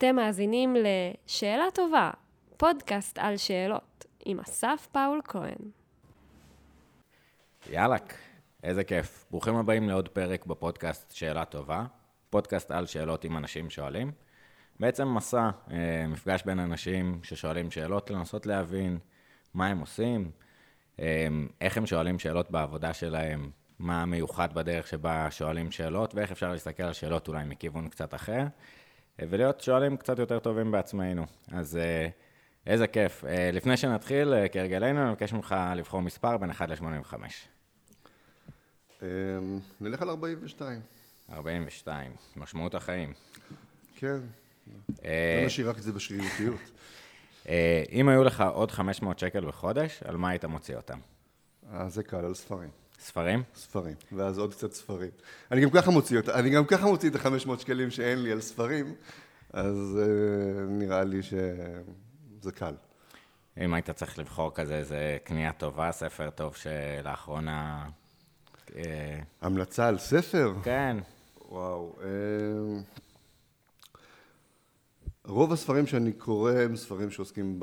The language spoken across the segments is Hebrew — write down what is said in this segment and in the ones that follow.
אתם מאזינים ל"שאלה טובה", פודקאסט על שאלות, עם אסף פאול כהן. יאללה, איזה כיף. ברוכים הבאים לעוד פרק בפודקאסט שאלה טובה, פודקאסט על שאלות עם אנשים שואלים. בעצם מסע, אה, מפגש בין אנשים ששואלים שאלות, לנסות להבין מה הם עושים, אה, איך הם שואלים שאלות בעבודה שלהם, מה מיוחד בדרך שבה שואלים שאלות, ואיך אפשר להסתכל על שאלות אולי מכיוון קצת אחר, ולהיות שואלים קצת יותר טובים בעצמנו. אז איזה כיף. לפני שנתחיל, כהרגלנו, אני מבקש ממך לבחור מספר בין 1 ל-85. נלך על 42. 42, משמעות החיים. כן. לא נשאיר רק את זה בשרירותיות. אם היו לך עוד 500 שקל בחודש, על מה היית מוציא אותם? אה, זה קל, על ספרים. ספרים? ספרים, ואז עוד קצת ספרים. אני גם ככה מוציא אותם, אני גם ככה מוציא את ה-500 שקלים שאין לי על ספרים, אז uh, נראה לי שזה קל. אם היית צריך לבחור כזה איזה קנייה טובה, ספר טוב שלאחרונה... אה, המלצה על ספר? כן. וואו. Uh, רוב הספרים שאני קורא הם ספרים שעוסקים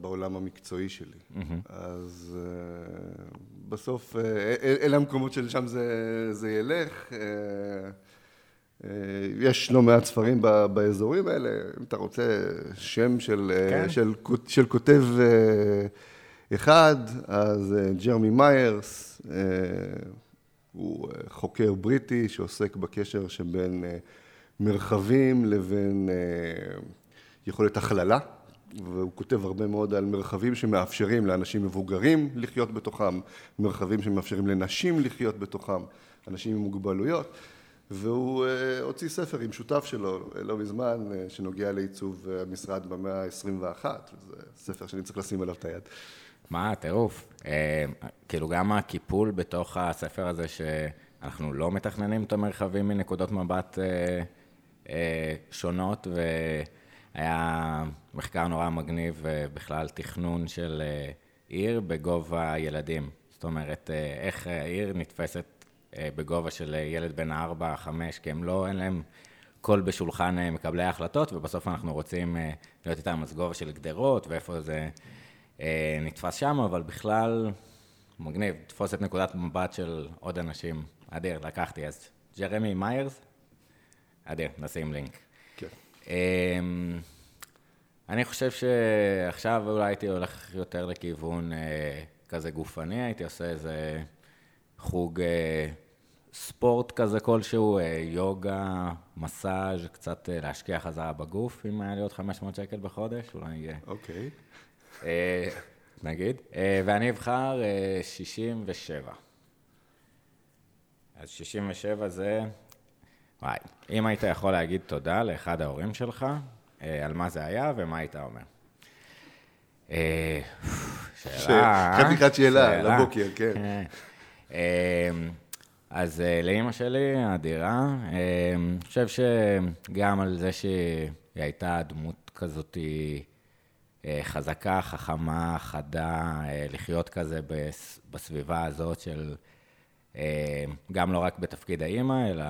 בעולם המקצועי שלי. Mm-hmm. אז uh, בסוף, uh, אלה המקומות שלשם זה, זה ילך. Uh, יש לא מעט ספרים ב, באזורים האלה, אם אתה רוצה שם של, כן. של, של כותב אחד, אז ג'רמי מיירס, הוא חוקר בריטי שעוסק בקשר שבין... מרחבים לבין יכולת הכללה, והוא כותב הרבה מאוד על מרחבים שמאפשרים לאנשים מבוגרים לחיות בתוכם, מרחבים שמאפשרים לנשים לחיות בתוכם, אנשים עם מוגבלויות, והוא אה, הוציא ספר עם שותף שלו לא מזמן, אה, שנוגע לעיצוב המשרד במאה ה-21, וזה ספר שאני צריך לשים עליו את היד. מה, טירוף. אה, כאילו גם הקיפול בתוך הספר הזה, שאנחנו לא מתכננים את המרחבים מנקודות מבט אה, אה, שונות, והיה מחקר נורא מגניב אה, בכלל תכנון של אה, עיר בגובה ילדים. זאת אומרת, איך העיר נתפסת בגובה של ילד בן 4-5, כי הם לא, אין להם קול בשולחן מקבלי ההחלטות, ובסוף אנחנו רוצים להיות איתם אז גובה של גדרות, ואיפה זה נתפס שם, אבל בכלל, מגניב, תפוס את נקודת מבט של עוד אנשים. אדיר, לקחתי אז. ג'רמי מיירס, אדיר, נשים לינק. אמ, אני חושב שעכשיו אולי הייתי הולך יותר לכיוון אה, כזה גופני, הייתי עושה איזה חוג אה, ספורט כזה כלשהו, אה, יוגה, מסאז', קצת להשקיע חזרה בגוף, אם היה לי עוד 500 שקל בחודש, אולי... יהיה. אוקיי. נגיד. ואני אבחר 67. אז 67 זה וואי, אם היית יכול להגיד תודה לאחד ההורים שלך, אה, על מה זה היה ומה היית אומר? אה, שאלה... חתיכת שאלה, לבוקר, כן. אה, אז לאימא שלי, אדירה, אני חושב שגם על זה שהיא הייתה דמות כזאת חזקה, חכמה, חדה, לחיות כזה בסביבה הזאת של, גם לא רק בתפקיד האימא, אלא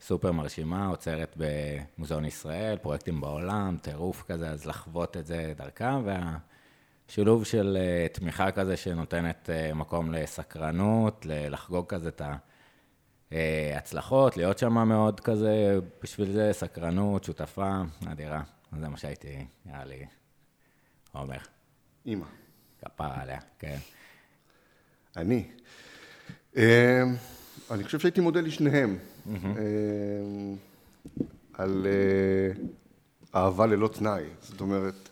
סופר מרשימה, עוצרת במוזיאון ישראל, פרויקטים בעולם, טירוף כזה, אז לחוות את זה דרכם, והשילוב של אה, תמיכה כזה שנותנת אה, מקום לסקרנות, לחגוג כזה את ההצלחות, להיות שם מאוד כזה, בשביל זה סקרנות, שותפה, אדירה. זה מה שהייתי, נראה לי, אומר. אימא. כפרה עליה, כן. אני. אה, אני חושב שהייתי מודה לשניהם. אמ, על אה, אהבה ללא תנאי. זאת אומרת,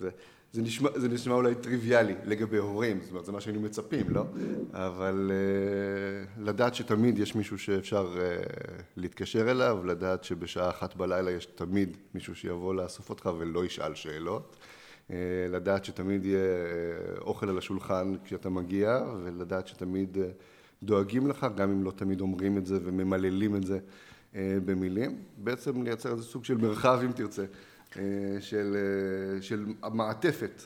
זה, זה, נשמע, זה נשמע אולי טריוויאלי לגבי הורים, זאת אומרת, זה מה שהיינו מצפים, לא? אבל uh, לדעת שתמיד יש מישהו שאפשר להתקשר אליו, לדעת שבשעה אחת בלילה יש תמיד מישהו שיבוא לאסוף אותך ולא ישאל שאלות. לדעת שתמיד יהיה אוכל על השולחן כשאתה מגיע, ולדעת שתמיד... דואגים לך, גם אם לא תמיד אומרים את זה וממללים את זה אה, במילים. בעצם לייצר איזה סוג של מרחב, אם תרצה, אה, של, אה, של המעטפת,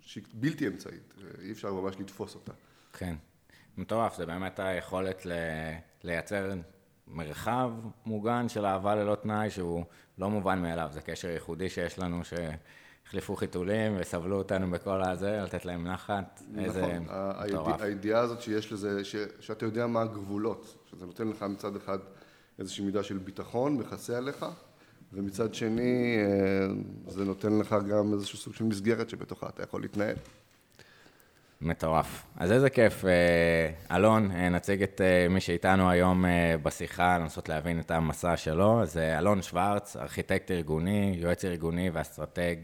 שהיא בלתי אמצעית, אי אפשר ממש לתפוס אותה. כן, מטורף, זה באמת היכולת. לייצר מרחב מוגן של אהבה ללא תנאי, שהוא לא מובן מאליו, זה קשר ייחודי שיש לנו, שהחליפו חיתולים וסבלו אותנו בכל הזה, לתת להם נחת, נכון. איזה מטורף. הידיעה הזאת שיש לזה, ש, שאתה יודע מה הגבולות, שזה נותן לך מצד אחד איזושהי מידה של ביטחון, מכסה עליך, ומצד שני אה, זה נותן לך גם איזשהו סוג של מסגרת שבתוכה אתה יכול להתנהל. מטורף. אז איזה כיף. אה, אלון, אה, נציג את מי שאיתנו היום בשיחה, לנסות להבין את המסע שלו. אז אלון שוורץ, ארכיטקט ארגוני, יועץ ארגוני ואסטרטג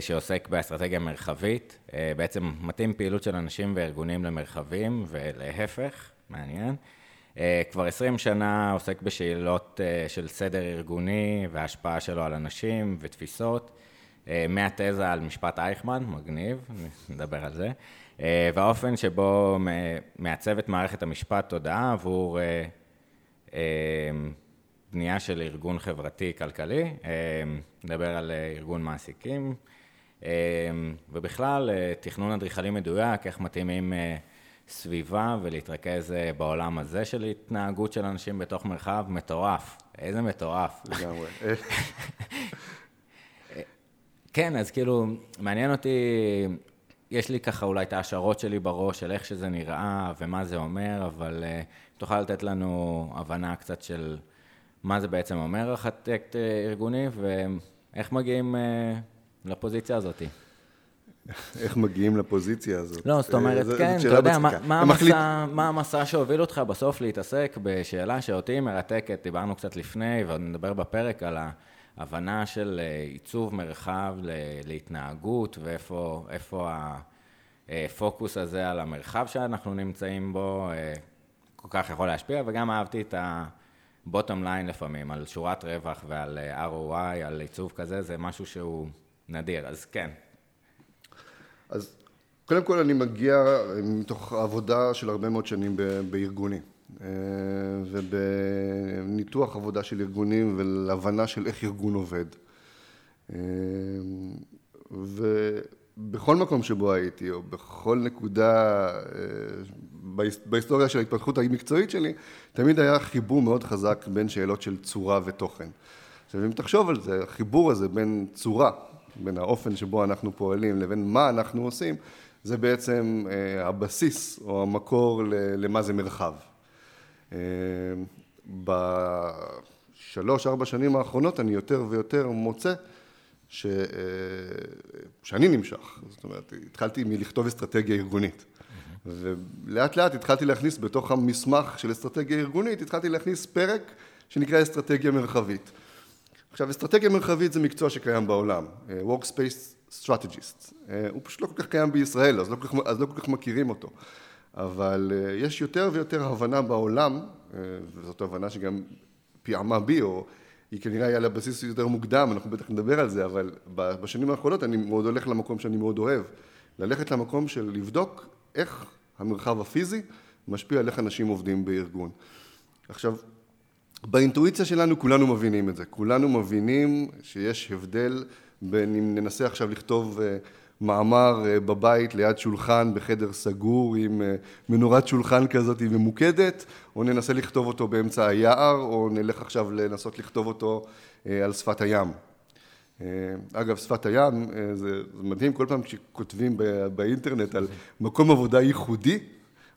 שעוסק באסטרטגיה מרחבית. בעצם מתאים פעילות של אנשים וארגונים למרחבים, ולהפך, מעניין. אה, כבר 20 שנה עוסק בשאלות אה, של סדר ארגוני וההשפעה שלו על אנשים ותפיסות. אה, מהתזה על משפט אייכמן, מגניב, נדבר על זה. והאופן שבו מעצב את מערכת המשפט תודעה עבור בנייה של ארגון חברתי-כלכלי, נדבר על ארגון מעסיקים, ובכלל תכנון אדריכלי מדויק, איך מתאימים סביבה ולהתרכז אה, בעולם הזה של התנהגות של אנשים בתוך מרחב מטורף. איזה מטורף. לגמרי. כן, אז כאילו, מעניין אותי, יש לי ככה אולי את ההשערות שלי בראש של איך שזה נראה ומה זה אומר, אבל uh, תוכל לתת לנו הבנה קצת של מה זה בעצם אומר ארכיטקט אה, ארגוני ואיך מגיעים uh, לפוזיציה הזאת. איך מגיעים לפוזיציה הזאת. לא, זאת אומרת, אה, כן, אתה יודע, מה המסע שהוביל אותך בסוף להתעסק בשאלה שאותי מרתקת, דיברנו קצת לפני, ועוד נדבר בפרק על ההבנה של אה, עיצוב מרחב להתנהגות, ואיפה הפוקוס הזה על המרחב שאנחנו נמצאים בו, אה, כל כך יכול להשפיע, וגם אהבתי את ה-bottom line לפעמים, על שורת רווח ועל ROI, על עיצוב כזה, זה משהו שהוא נדיר, אז כן, אז קודם כל אני מגיע מתוך עבודה של הרבה מאוד שנים בארגונים. אה, ובניתוח עבודה של ארגונים ולהבנה של איך ארגון עובד. אה, ובכל מקום שבו הייתי, או בכל נקודה אה, בהיסטוריה של ההתפתחות המקצועית שלי, תמיד היה חיבור מאוד חזק בין שאלות של צורה ותוכן. עכשיו אם תחשוב על זה, החיבור הזה בין צורה בין האופן שבו אנחנו פועלים לבין מה אנחנו עושים, זה בעצם אה, הבסיס או המקור למה זה מרחב. אה, בשלוש, ארבע שנים האחרונות אני יותר ויותר מוצא ש... אה, שאני נמשך, זאת אומרת, התחלתי מלכתוב אסטרטגיה ארגונית. ולאט לאט התחלתי להכניס בתוך המסמך של אסטרטגיה ארגונית, התחלתי להכניס פרק שנקרא אסטרטגיה מרחבית. עכשיו, אסטרטגיה מרחבית זה מקצוע שקיים בעולם, אה, Workspace Strategist. אה, הוא פשוט לא כל כך קיים בישראל, אז לא כל כך, אז לא כל כך מכירים אותו. אבל אה, יש יותר ויותר הבנה בעולם, וזאת הבנה שגם פיעמה בי, או היא כנראה היה לה בסיס יותר מוקדם, אנחנו בטח נדבר על זה, אבל בשנים האחרונות אני מאוד הולך למקום שאני מאוד אוהב. ללכת למקום של לבדוק איך המרחב הפיזי משפיע על איך אנשים עובדים בארגון. עכשיו, באינטואיציה שלנו כולנו מבינים את זה, כולנו מבינים שיש הבדל בין אם ננסה עכשיו לכתוב אה, מאמר אה, בבית ליד שולחן בחדר סגור עם אה, מנורת שולחן כזאת ממוקדת, או ננסה לכתוב אותו באמצע היער, או נלך עכשיו לנסות לכתוב אותו על שפת הים. אגב, שפת הים, זה מדהים, כל פעם שכותבים באינטרנט על מקום עבודה ייחודי,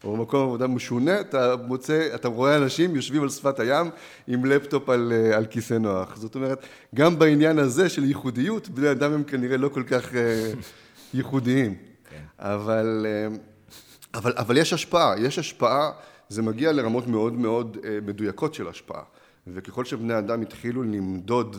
או במקום עבודה משונה, אתה מוצא, אתה רואה אנשים יושבים על שפת הים עם לפטופ על, אה, על כיסא נוח. זאת אומרת, גם בעניין הזה של ייחודיות, בני אדם הם כנראה לא כל כך אה, ייחודיים. כן. אבל, אה, אבל, אבל יש השפעה, יש השפעה, זה מגיע לרמות מאוד מאוד מדויקות של השפעה. וככל שבני אדם התחילו למדוד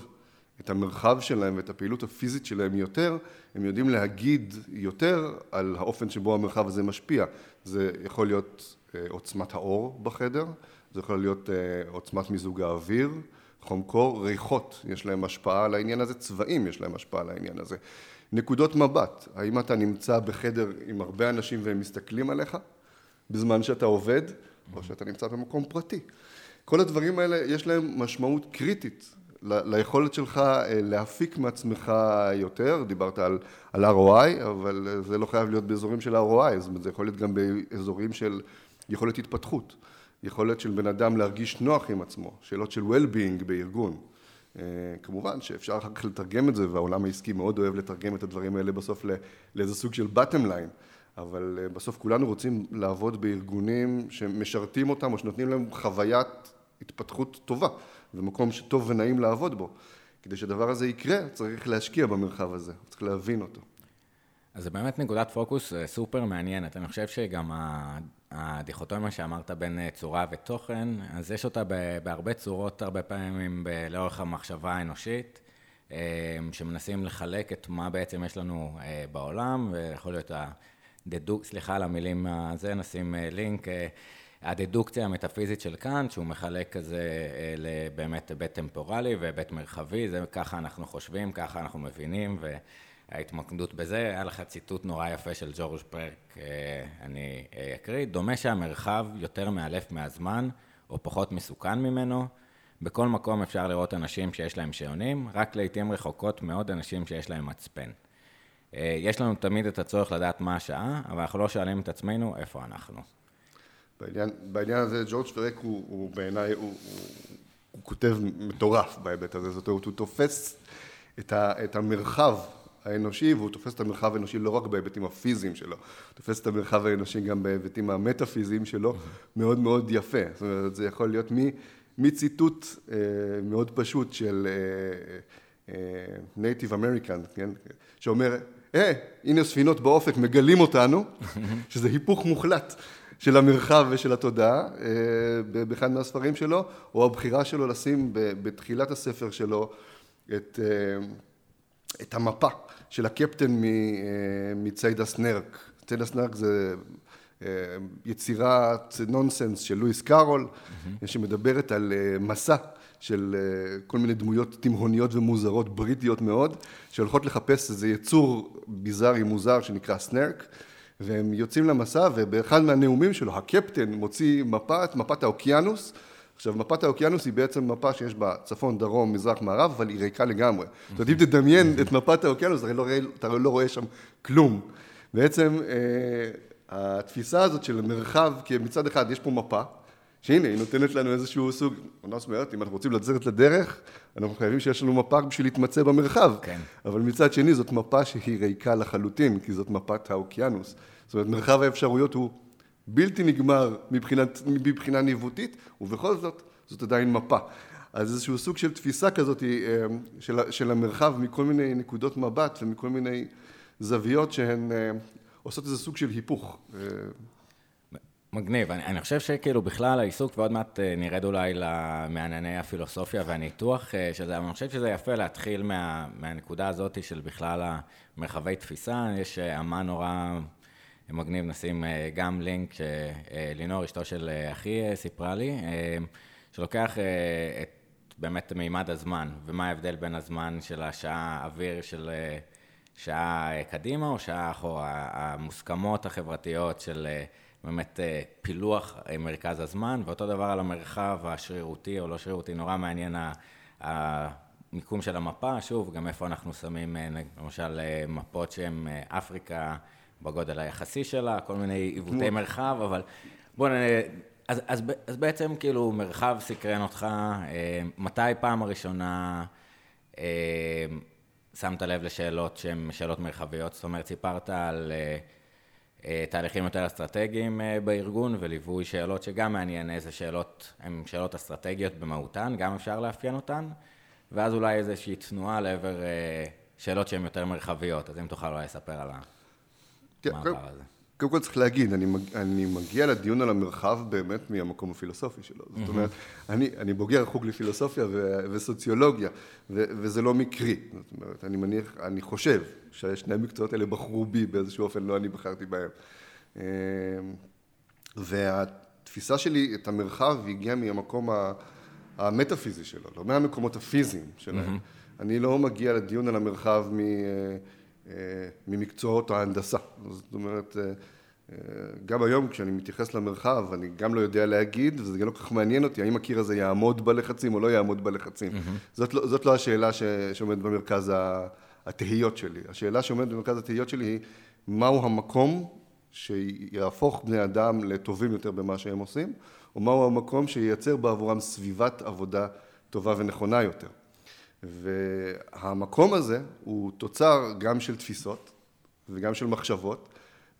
את המרחב שלהם ואת הפעילות הפיזית שלהם יותר, הם יודעים להגיד יותר על האופן שבו המרחב הזה משפיע. זה יכול להיות אה, עוצמת האור בחדר, זה יכול להיות אה, עוצמת מיזוג האוויר, חום קור, ריחות, יש להם השפעה על העניין הזה, צבעים יש להם השפעה על העניין הזה. נקודות מבט, האם אתה נמצא בחדר עם הרבה אנשים והם מסתכלים עליך בזמן שאתה עובד, או שאתה נמצא במקום פרטי. כל הדברים האלה יש להם משמעות קריטית ליכולת שלך אה, להפיק מעצמך יותר, דיברת על, על ROI, אבל זה לא חייב להיות באזורים של ROI, זאת אומרת זה יכול להיות גם באזורים של יכולת התפתחות. יכולת של בן אדם להרגיש נוח עם עצמו, שאלות של well-being בארגון. אה, כמובן שאפשר אחר כך לתרגם את זה, והעולם העסקי מאוד אוהב לתרגם את הדברים האלה בסוף לאיזה סוג של bottom line, אבל אה, בסוף כולנו רוצים לעבוד בארגונים שמשרתים אותם או שנותנים להם חוויית התפתחות טובה, ומקום שטוב ונעים לעבוד בו. כדי שהדבר הזה יקרה, צריך להשקיע במרחב הזה, צריך להבין אותו. אז זה באמת נקודת פוקוס אה, סופר מעניינת. אני חושב שגם הדיכוטומיה שאמרת בין אה, צורה ותוכן, אז יש אותה בהרבה צורות, הרבה פעמים לאורך המחשבה האנושית, אה, שמנסים לחלק את מה בעצם יש לנו בעולם, ויכול להיות הדדוק, סליחה על המילים הזה, נשים לינק. הדדוקציה המטאפיזית של קאנט, שהוא מחלק כזה באמת היבט טמפורלי והיבט מרחבי, זה ככה אנחנו חושבים, ככה אנחנו מבינים, ההתמקדות בזה, היה לך ציטוט נורא יפה של ג'ורג' פרק, אה, אני אה, אקריא, דומה שהמרחב יותר מאלף מהזמן, או פחות מסוכן ממנו. בכל מקום אפשר לראות אנשים שיש להם שעונים, רק לעיתים רחוקות מאוד אנשים שיש להם מצפן. אה, יש לנו תמיד את הצורך לדעת מה השעה, אבל אנחנו לא שואלים את עצמנו איפה אנחנו. בעניין, בעניין הזה ג'ורג' פרק הוא, הוא בעיניי, הוא, הוא, הוא כותב מטורף בהיבט הזה, זאת אומרת הוא תופס את, ה, את המרחב האנושי, והוא תופס את המרחב האנושי לא רק בהיבטים הפיזיים שלו, הוא תופס את המרחב האנושי גם בהיבטים המטאפיזיים שלו, מאוד מאוד יפה. זאת אומרת, זה יכול להיות מציטוט אה, מאוד פשוט של native אה, American, אה, כן? שאומר, אה, הנה ספינות באופק, מגלים אותנו, שזה היפוך מוחלט. של המרחב ושל התודעה באחד מהספרים שלו, או הבחירה שלו לשים בתחילת הספר שלו את, את המפה של הקפטן אה, מציידה סנרק. ציידה סנרק זה אה, יצירת נונסנס של לואיס קארול, mm-hmm. שמדברת על אה, מסע של כל מיני דמויות תימהוניות ומוזרות בריטיות מאוד, שהולכות לחפש איזה יצור ביזארי מוזר שנקרא סנרק, והם יוצאים למסע, ובאחד מהנאומים שלו, הקפטן מוציא מפת, מפת האוקיינוס, עכשיו, מפת האוקיינוס היא בעצם מפה שיש בה צפון, דרום, מזרח, מערב, אבל היא ריקה לגמרי. זאת אומרת, אם תדמיין את מפת האוקיינוס, אתה לא אתה לא רואה שם כלום. בעצם אה, התפיסה הזאת של מרחב, כי מצד אחד יש פה מפה, שהנה, היא נותנת לנו איזשהו סוג, זאת אומרת, אם אנחנו רוצים לצאת לדרך, אנחנו חייבים שיש לנו מפה בשביל להתמצא במרחב. כן. אבל מצד שני, זאת מפה שהיא ריקה לחלוטין, כי זאת מפת האוקיינוס. זאת אומרת, מרחב האפשרויות הוא בלתי נגמר מבחינת, מבחינה ניווטית, ובכל זאת, זאת עדיין מפה. אז איזשהו סוג של תפיסה כזאת אה, של, של המרחב מכל מיני נקודות מבט ומכל מיני זוויות שהן אה, עושות איזה סוג של היפוך. אה. מגניב, אני, אני חושב שכאילו בכלל העיסוק, ועוד מעט נרד אולי מענייני הפילוסופיה והניתוח של זה, אבל אני חושב שזה יפה להתחיל מה, מהנקודה הזאת של בכלל המרחבי תפיסה, יש אמן נורא מגניב, נשים אה, גם לינק שלינור, אשתו של אה, אחי, אה, סיפרה לי, שלוקח את באמת מימד הזמן, ומה ההבדל בין הזמן של השעה אוויר של שעה קדימה או שעה אחורה, המוסכמות החברתיות של באמת פילוח מרכז הזמן, ואותו דבר על המרחב השרירותי או לא שרירותי, נורא מעניין המיקום של המפה, שוב, גם איפה אנחנו שמים למשל מפות שהן אפריקה, בגודל היחסי שלה, כל מיני עיוותי מרחב, אבל בוא נ... אז, אז, אז בעצם כאילו מרחב סקרן אותך, אה, מתי פעם הראשונה אה, שמת לב לשאלות שהן שאלות מרחביות? זאת אומרת, סיפרת על אה, אה, תהליכים יותר אסטרטגיים אה, בארגון וליווי שאלות שגם מעניין איזה שאלות הן שאלות אסטרטגיות במהותן, גם אפשר לאפיין אותן, ואז אולי איזושהי תנועה לעבר אה, שאלות שהן יותר מרחביות, אז אם תוכל אולי לספר על ה... כן, קודם כל צריך להגיד, אני, אני מגיע לדיון על המרחב באמת מהמקום הפילוסופי שלו. זאת אומרת, אני, אני בוגר חוג לפילוסופיה ו, וסוציולוגיה, ו, וזה לא מקרי. זאת אומרת, אני מניח, אני חושב ששני המקצועות האלה בחרו בי באיזשהו אופן, לא אני בחרתי בהם. אמ, והתפיסה שלי את המרחב הגיעה מהמקום המטאפיזי שלו, לא מהמקומות הפיזיים שלהם. אני לא מגיע לדיון על המרחב מ... אה, ממקצועות ההנדסה. זאת אומרת, אה, אה, גם היום כשאני מתייחס למרחב, אני גם לא יודע להגיד, וזה גם לא כל כך מעניין אותי, האם הקיר הזה יעמוד בלחצים או לא יעמוד בלחצים. Mm-hmm. זאת, לא, זאת לא השאלה ש, שעומדת במרכז התהיות שלי. השאלה שעומדת במרכז התהיות שלי היא, מהו המקום שיהפוך בני אדם לטובים יותר במה שהם עושים, או מהו המקום שייצר בעבורם סביבת עבודה טובה ונכונה יותר. והמקום הזה הוא תוצר גם של תפיסות וגם של מחשבות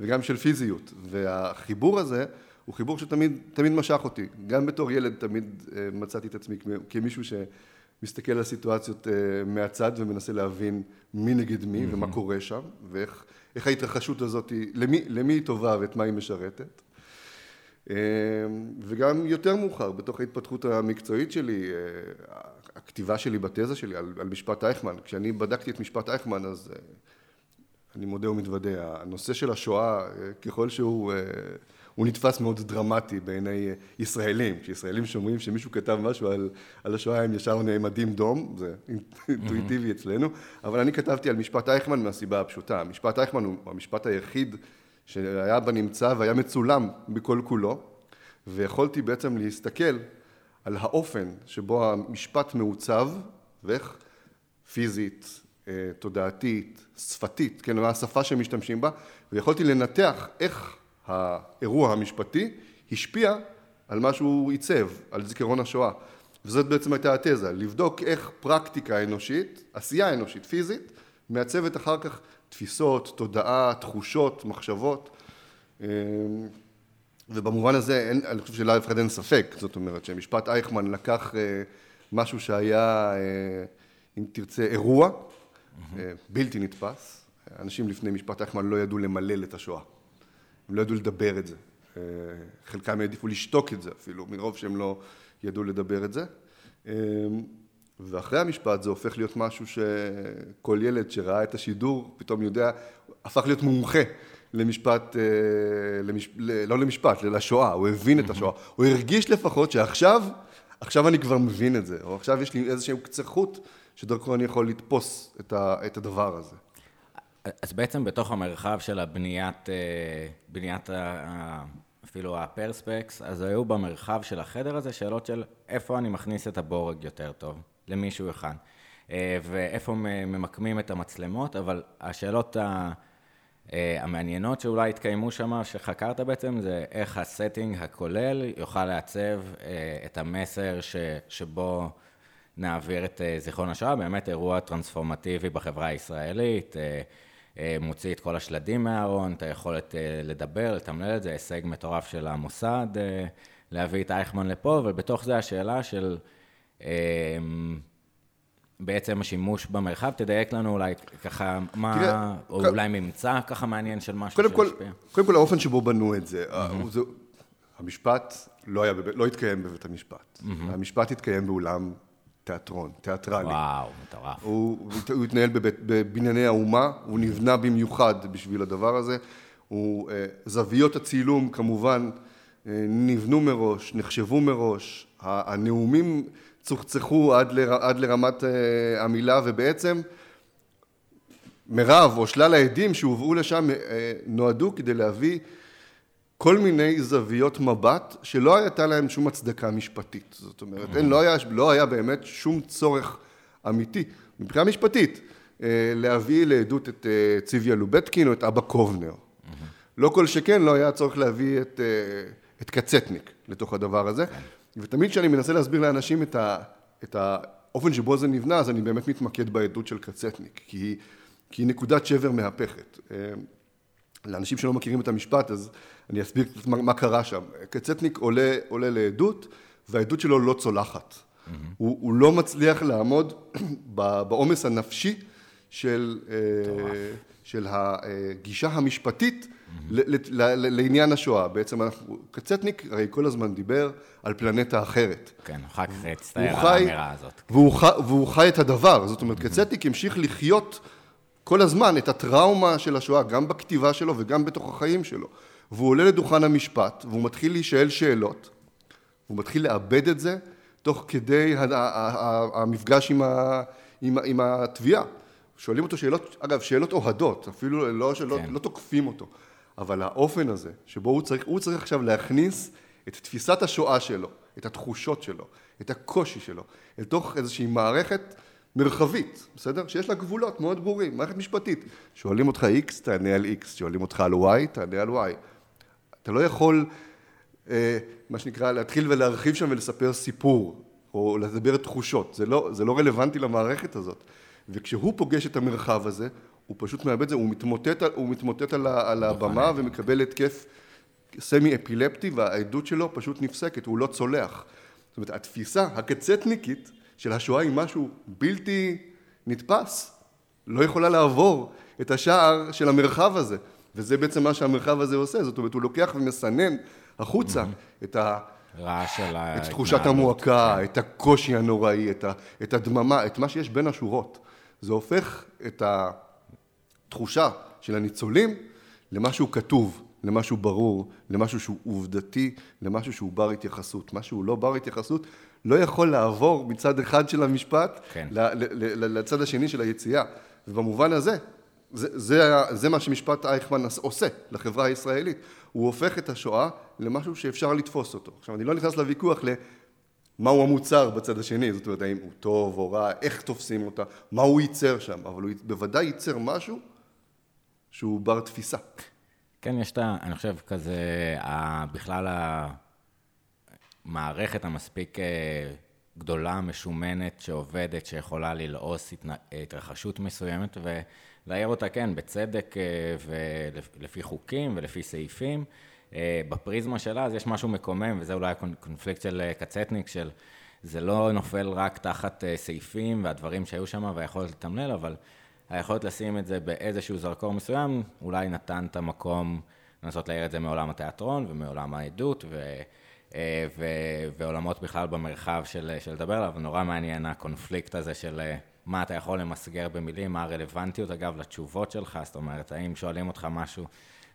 וגם של פיזיות, והחיבור הזה הוא חיבור שתמיד תמיד משך אותי. גם בתור ילד תמיד אה, מצאתי את עצמי כמישהו שמסתכל על סיטואציות אה, מהצד ומנסה להבין מי נגד מי ומה קורה שם, ואיך ההתרחשות הזאת, למי, למי היא טובה ואת מה היא משרתת. אה, וגם יותר מאוחר, בתוך ההתפתחות המקצועית שלי, הכתיבה שלי בתזה שלי על, על משפט אייכמן, כשאני בדקתי את משפט אייכמן אז אני מודה ומתוודה, הנושא של השואה, ככל שהוא הוא נתפס מאוד דרמטי בעיני ישראלים. כשישראלים שומעים שמישהו כתב משהו על, על השואה, הם ישר נעמדים דום, זה אינטואיטיבי אצלנו, אבל אני כתבתי על משפט אייכמן מהסיבה הפשוטה. משפט אייכמן הוא המשפט היחיד שהיה בנמצא והיה מצולם בכל כולו, ויכולתי בעצם להסתכל על האופן שבו המשפט מעוצב, ואיך פיזית, אה, תודעתית, שפתית, כן, מה השפה שמשתמשים בה, ויכולתי לנתח איך האירוע המשפטי השפיע על מה שהוא עיצב, על זיכרון השואה. וזאת בעצם הייתה התזה, לבדוק איך פרקטיקה אנושית, עשייה אנושית, פיזית, מעצבת אחר כך תפיסות, תודעה, תחושות, מחשבות. אמ, ובמובן הזה, אין, אני חושב שלאף אחד אין ספק, זאת אומרת שמשפט אייכמן לקח אה, משהו שהיה, אה, אם תרצה, אירוע, mm-hmm. בלתי נתפס. אנשים לפני משפט אייכמן לא ידעו למלל את השואה. הם לא ידעו לדבר את זה. אה, חלקם העדיפו לשתוק את זה אפילו, מרוב שהם לא ידעו לדבר את זה. אה, ואחרי המשפט זה הופך להיות משהו שכל ילד שראה את השידור פתאום יודע, הפך להיות מומחה למשפט, אה, למש... לא למשפט, לשואה, הוא הבין את השואה. הוא הרגיש לפחות שעכשיו, עכשיו אני כבר מבין את זה, או עכשיו יש לי איזשהו קצה חוט שדרכו אני יכול לתפוס את הדבר הזה. אז בעצם בתוך המרחב של הבניית, אה, בניית אפילו הפרספקס, אז היו במרחב של החדר הזה שאלות של איפה אני מכניס את הבורג יותר טוב, למישהו אחד, אה, ואיפה ממקמים את המצלמות, אבל השאלות אה, המעניינות שאולי התקיימו שם, שחקרת בעצם, זה איך הסטינג הכולל יוכל לעצב את המסר ש, שבו נעביר את זיכרון השואה, באמת אירוע טרנספורמטיבי בחברה הישראלית. אה, מוציא את כל השלדים מהארון, את היכולת אה, לדבר, לתמלל את זה, הישג מטורף של המוסד, אה, להביא את אייכמן לפה, ובתוך זה השאלה של בעצם השימוש במרחב, תדייק לנו אולי ככה, מה, תראה, או כ... אולי ממצא ככה מעניין של משהו שהשפיע. קודם כל, האופן שבו בנו את זה, mm-hmm. זה המשפט לא, היה, לא התקיים בבית המשפט. Mm-hmm. המשפט התקיים באולם תיאטרון, תיאטרלי. וואו, מטורף. הוא, הוא התנהל בבית, בבנייני האומה, הוא נבנה במיוחד בשביל הדבר הזה. הוא, אה, זוויות הצילום כמובן אה, נבנו מראש, נחשבו מראש, הנאומים צוחצחו עד, ל, עד לרמת אה, המילה ובעצם מירב או שלל העדים שהובאו לשם נועדו כדי להביא כל מיני זוויות מבט שלא הייתה להם שום הצדקה משפטית. זאת אומרת, אין, לא, היה, לא היה באמת שום צורך אמיתי, מבחינה משפטית, אה, להביא לעדות את אה, ציוויה לובטקין או את אבא קובנר. לא כל שכן, לא היה צורך להביא את, אה, את קצטניק לתוך הדבר הזה. ותמיד כשאני מנסה להסביר לאנשים את, ה, את האופן שבו זה נבנה, אז אני באמת מתמקד בעדות של קצטניק, כי היא, כי היא נקודת שבר מהפכת. לאנשים שלא מכירים את המשפט, אז אני אסביר קצת מה, מה קרה שם. קצטניק עולה, עולה לעדות, והעדות שלו לא צולחת. Mm-hmm. הוא, הוא לא מצליח לעמוד בעומס הנפשי של, אה, של הגישה המשפטית. לעניין השואה. בעצם אנחנו, קצטניק הרי כל הזמן דיבר על פלנטה אחרת. כן, אחר כך הצטער על האמירה הזאת. והוא חי, והוא את הדבר, זאת אומרת, mm-hmm. קצטניק המשיך לחיות כל הזמן את הטראומה של השואה, גם בכתיבה שלו וגם בתוך החיים שלו. והוא עולה לדוכן המשפט, והוא מתחיל להישאל שאלות, הוא מתחיל לאבד את זה תוך כדי המפגש עם, ה, עם, עם התביעה. שואלים אותו שאלות, אגב, שאלות אוהדות, אפילו לא, שלא, כן. לא תוקפים אותו, אבל האופן הזה, שבו הוא צריך, הוא צריך עכשיו להכניס את תפיסת השואה שלו, את התחושות שלו, את הקושי שלו, אל תוך איזושהי מערכת מרחבית, בסדר? שיש לה גבולות מאוד ברורים, מערכת משפטית. שואלים אותך X, תענה על X, שואלים אותך על Y, תענה על Y. אתה לא יכול אה, מה שנקרא, להתחיל ולהרחיב שם ולספר סיפור, או לדבר תחושות. זה לא, זה לא רלוונטי למערכת הזאת. וכשהוא פוגש את המרחב הזה, הוא פשוט מאבד את זה, הוא מתמוטט, הוא מתמוטט על, על הבמה ומקבל התקף סמי אפילפטי, והעדות שלו פשוט נפסקת, הוא לא צולח. זאת אומרת, התפיסה הקצטניקית של השואה היא משהו בלתי נתפס, לא יכולה לעבור את השער של המרחב הזה, וזה בעצם מה שהמרחב הזה עושה, זאת אומרת, הוא לוקח ומסנן החוצה את ה... רעש של את תחושת המועקה, את הקושי הנוראי, את, ה, את הדממה, את מה שיש בין השורות. זה הופך את התחושה של הניצולים למשהו כתוב, למשהו ברור, למשהו שהוא עובדתי, למשהו שהוא בר התייחסות. משהו לא בר התייחסות לא יכול לעבור מצד אחד של המשפט כן. לצד השני של היציאה. ובמובן הזה, זה, זה, זה מה שמשפט אייכמן עושה לחברה הישראלית. הוא הופך את השואה למשהו שאפשר לתפוס אותו. עכשיו, אני לא נכנס לוויכוח למהו המוצר בצד השני, זאת אומרת, האם הוא טוב או רע, איך תופסים אותה, מה הוא ייצר שם, אבל הוא בוודאי ייצר משהו שהוא בר תפיסה. כן, יש את ה... אני חושב כזה, בכלל המערכת המספיק אה, גדולה, משומנת, שעובדת, שיכולה ללעוס התרחשות מסוימת, ולהעיר אותה, כן, בצדק אה, ולפי חוקים ולפי סעיפים. אה, בפריזמה שלה, אז יש משהו מקומם, וזה אולי הקונפליקט של קצטניק, של זה לא נופל רק תחת סעיפים והדברים שהיו שם והיכולת לתמלל, אבל היכולת לשים את זה באיזשהו זרקור מסוים, אולי נתן את המקום לנסות להעיר את זה מעולם התיאטרון ומעולם העדות, ו, אה, ו, ועולמות בכלל במרחב של, של לדבר עליו. נורא מעניין הקונפליקט הזה של אה, מה אתה יכול למסגר במילים, מה הרלוונטיות אגב לתשובות שלך, זאת אומרת, האם שואלים אותך משהו,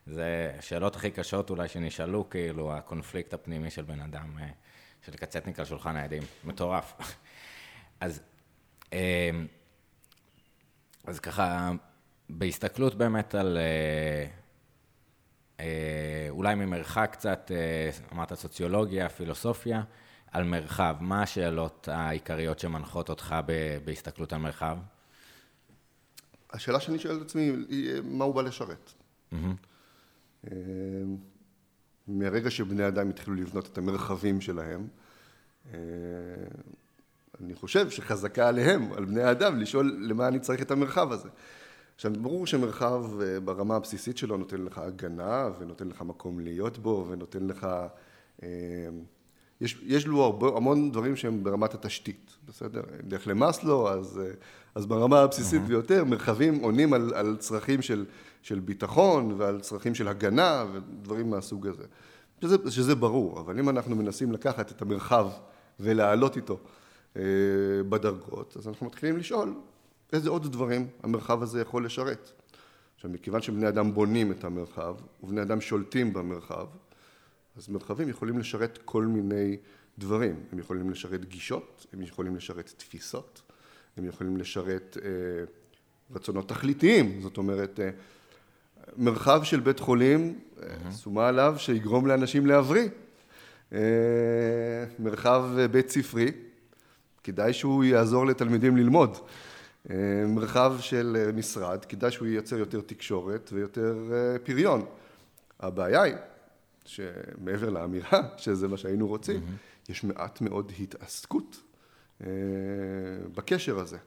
זה השאלות הכי קשות אולי שנשאלו, כאילו, הקונפליקט הפנימי של בן אדם, אה, של קצטניק על שולחן העדים, מטורף. אז... אז ככה, בהסתכלות באמת על, אה, אה, אולי ממרחק קצת, אה, אמרת סוציולוגיה, פילוסופיה, על מרחב, מה השאלות העיקריות שמנחות אותך בהסתכלות על מרחב? השאלה שאני שואל את עצמי היא מה הוא בא לשרת. Mm-hmm. מהרגע שבני אדם התחילו לבנות את המרחבים שלהם, אני חושב שחזקה עליהם, על בני האדם, לשאול למה אני צריך את המרחב הזה. עכשיו, ברור שמרחב אה, ברמה הבסיסית שלו נותן לך הגנה, ונותן לך מקום להיות בו, ונותן לך... אה, יש, יש לו הרבה, המון דברים שהם ברמת התשתית, בסדר? נלך למאסלו, אז, אה, אז ברמה הבסיסית mm-hmm. ביותר, מרחבים עונים על, על צרכים של, של ביטחון ועל צרכים של הגנה ודברים מהסוג הזה. שזה, שזה ברור, אבל אם אנחנו מנסים לקחת את המרחב ולהעלות איתו בדרגות, אז אנחנו מתחילים לשאול איזה עוד דברים המרחב הזה יכול לשרת. עכשיו, מכיוון שבני אדם בונים את המרחב, ובני אדם שולטים במרחב, אז מרחבים יכולים לשרת כל מיני דברים. הם יכולים לשרת גישות, הם יכולים לשרת תפיסות, הם יכולים לשרת אה, רצונות תכליתיים, זאת אומרת, אה, מרחב של בית חולים, אה, שומה עליו שיגרום לאנשים להבריא. אה, מרחב בית ספרי, כדאי שהוא יעזור לתלמידים ללמוד. אה, מרחב של אה, משרד, כדאי שהוא ייצר יותר תקשורת ויותר אה, פריון. הבעיה היא שמעבר לאמירה שזה מה שהיינו רוצים, mm-hmm. יש מעט מאוד התעסקות בקשר הזה.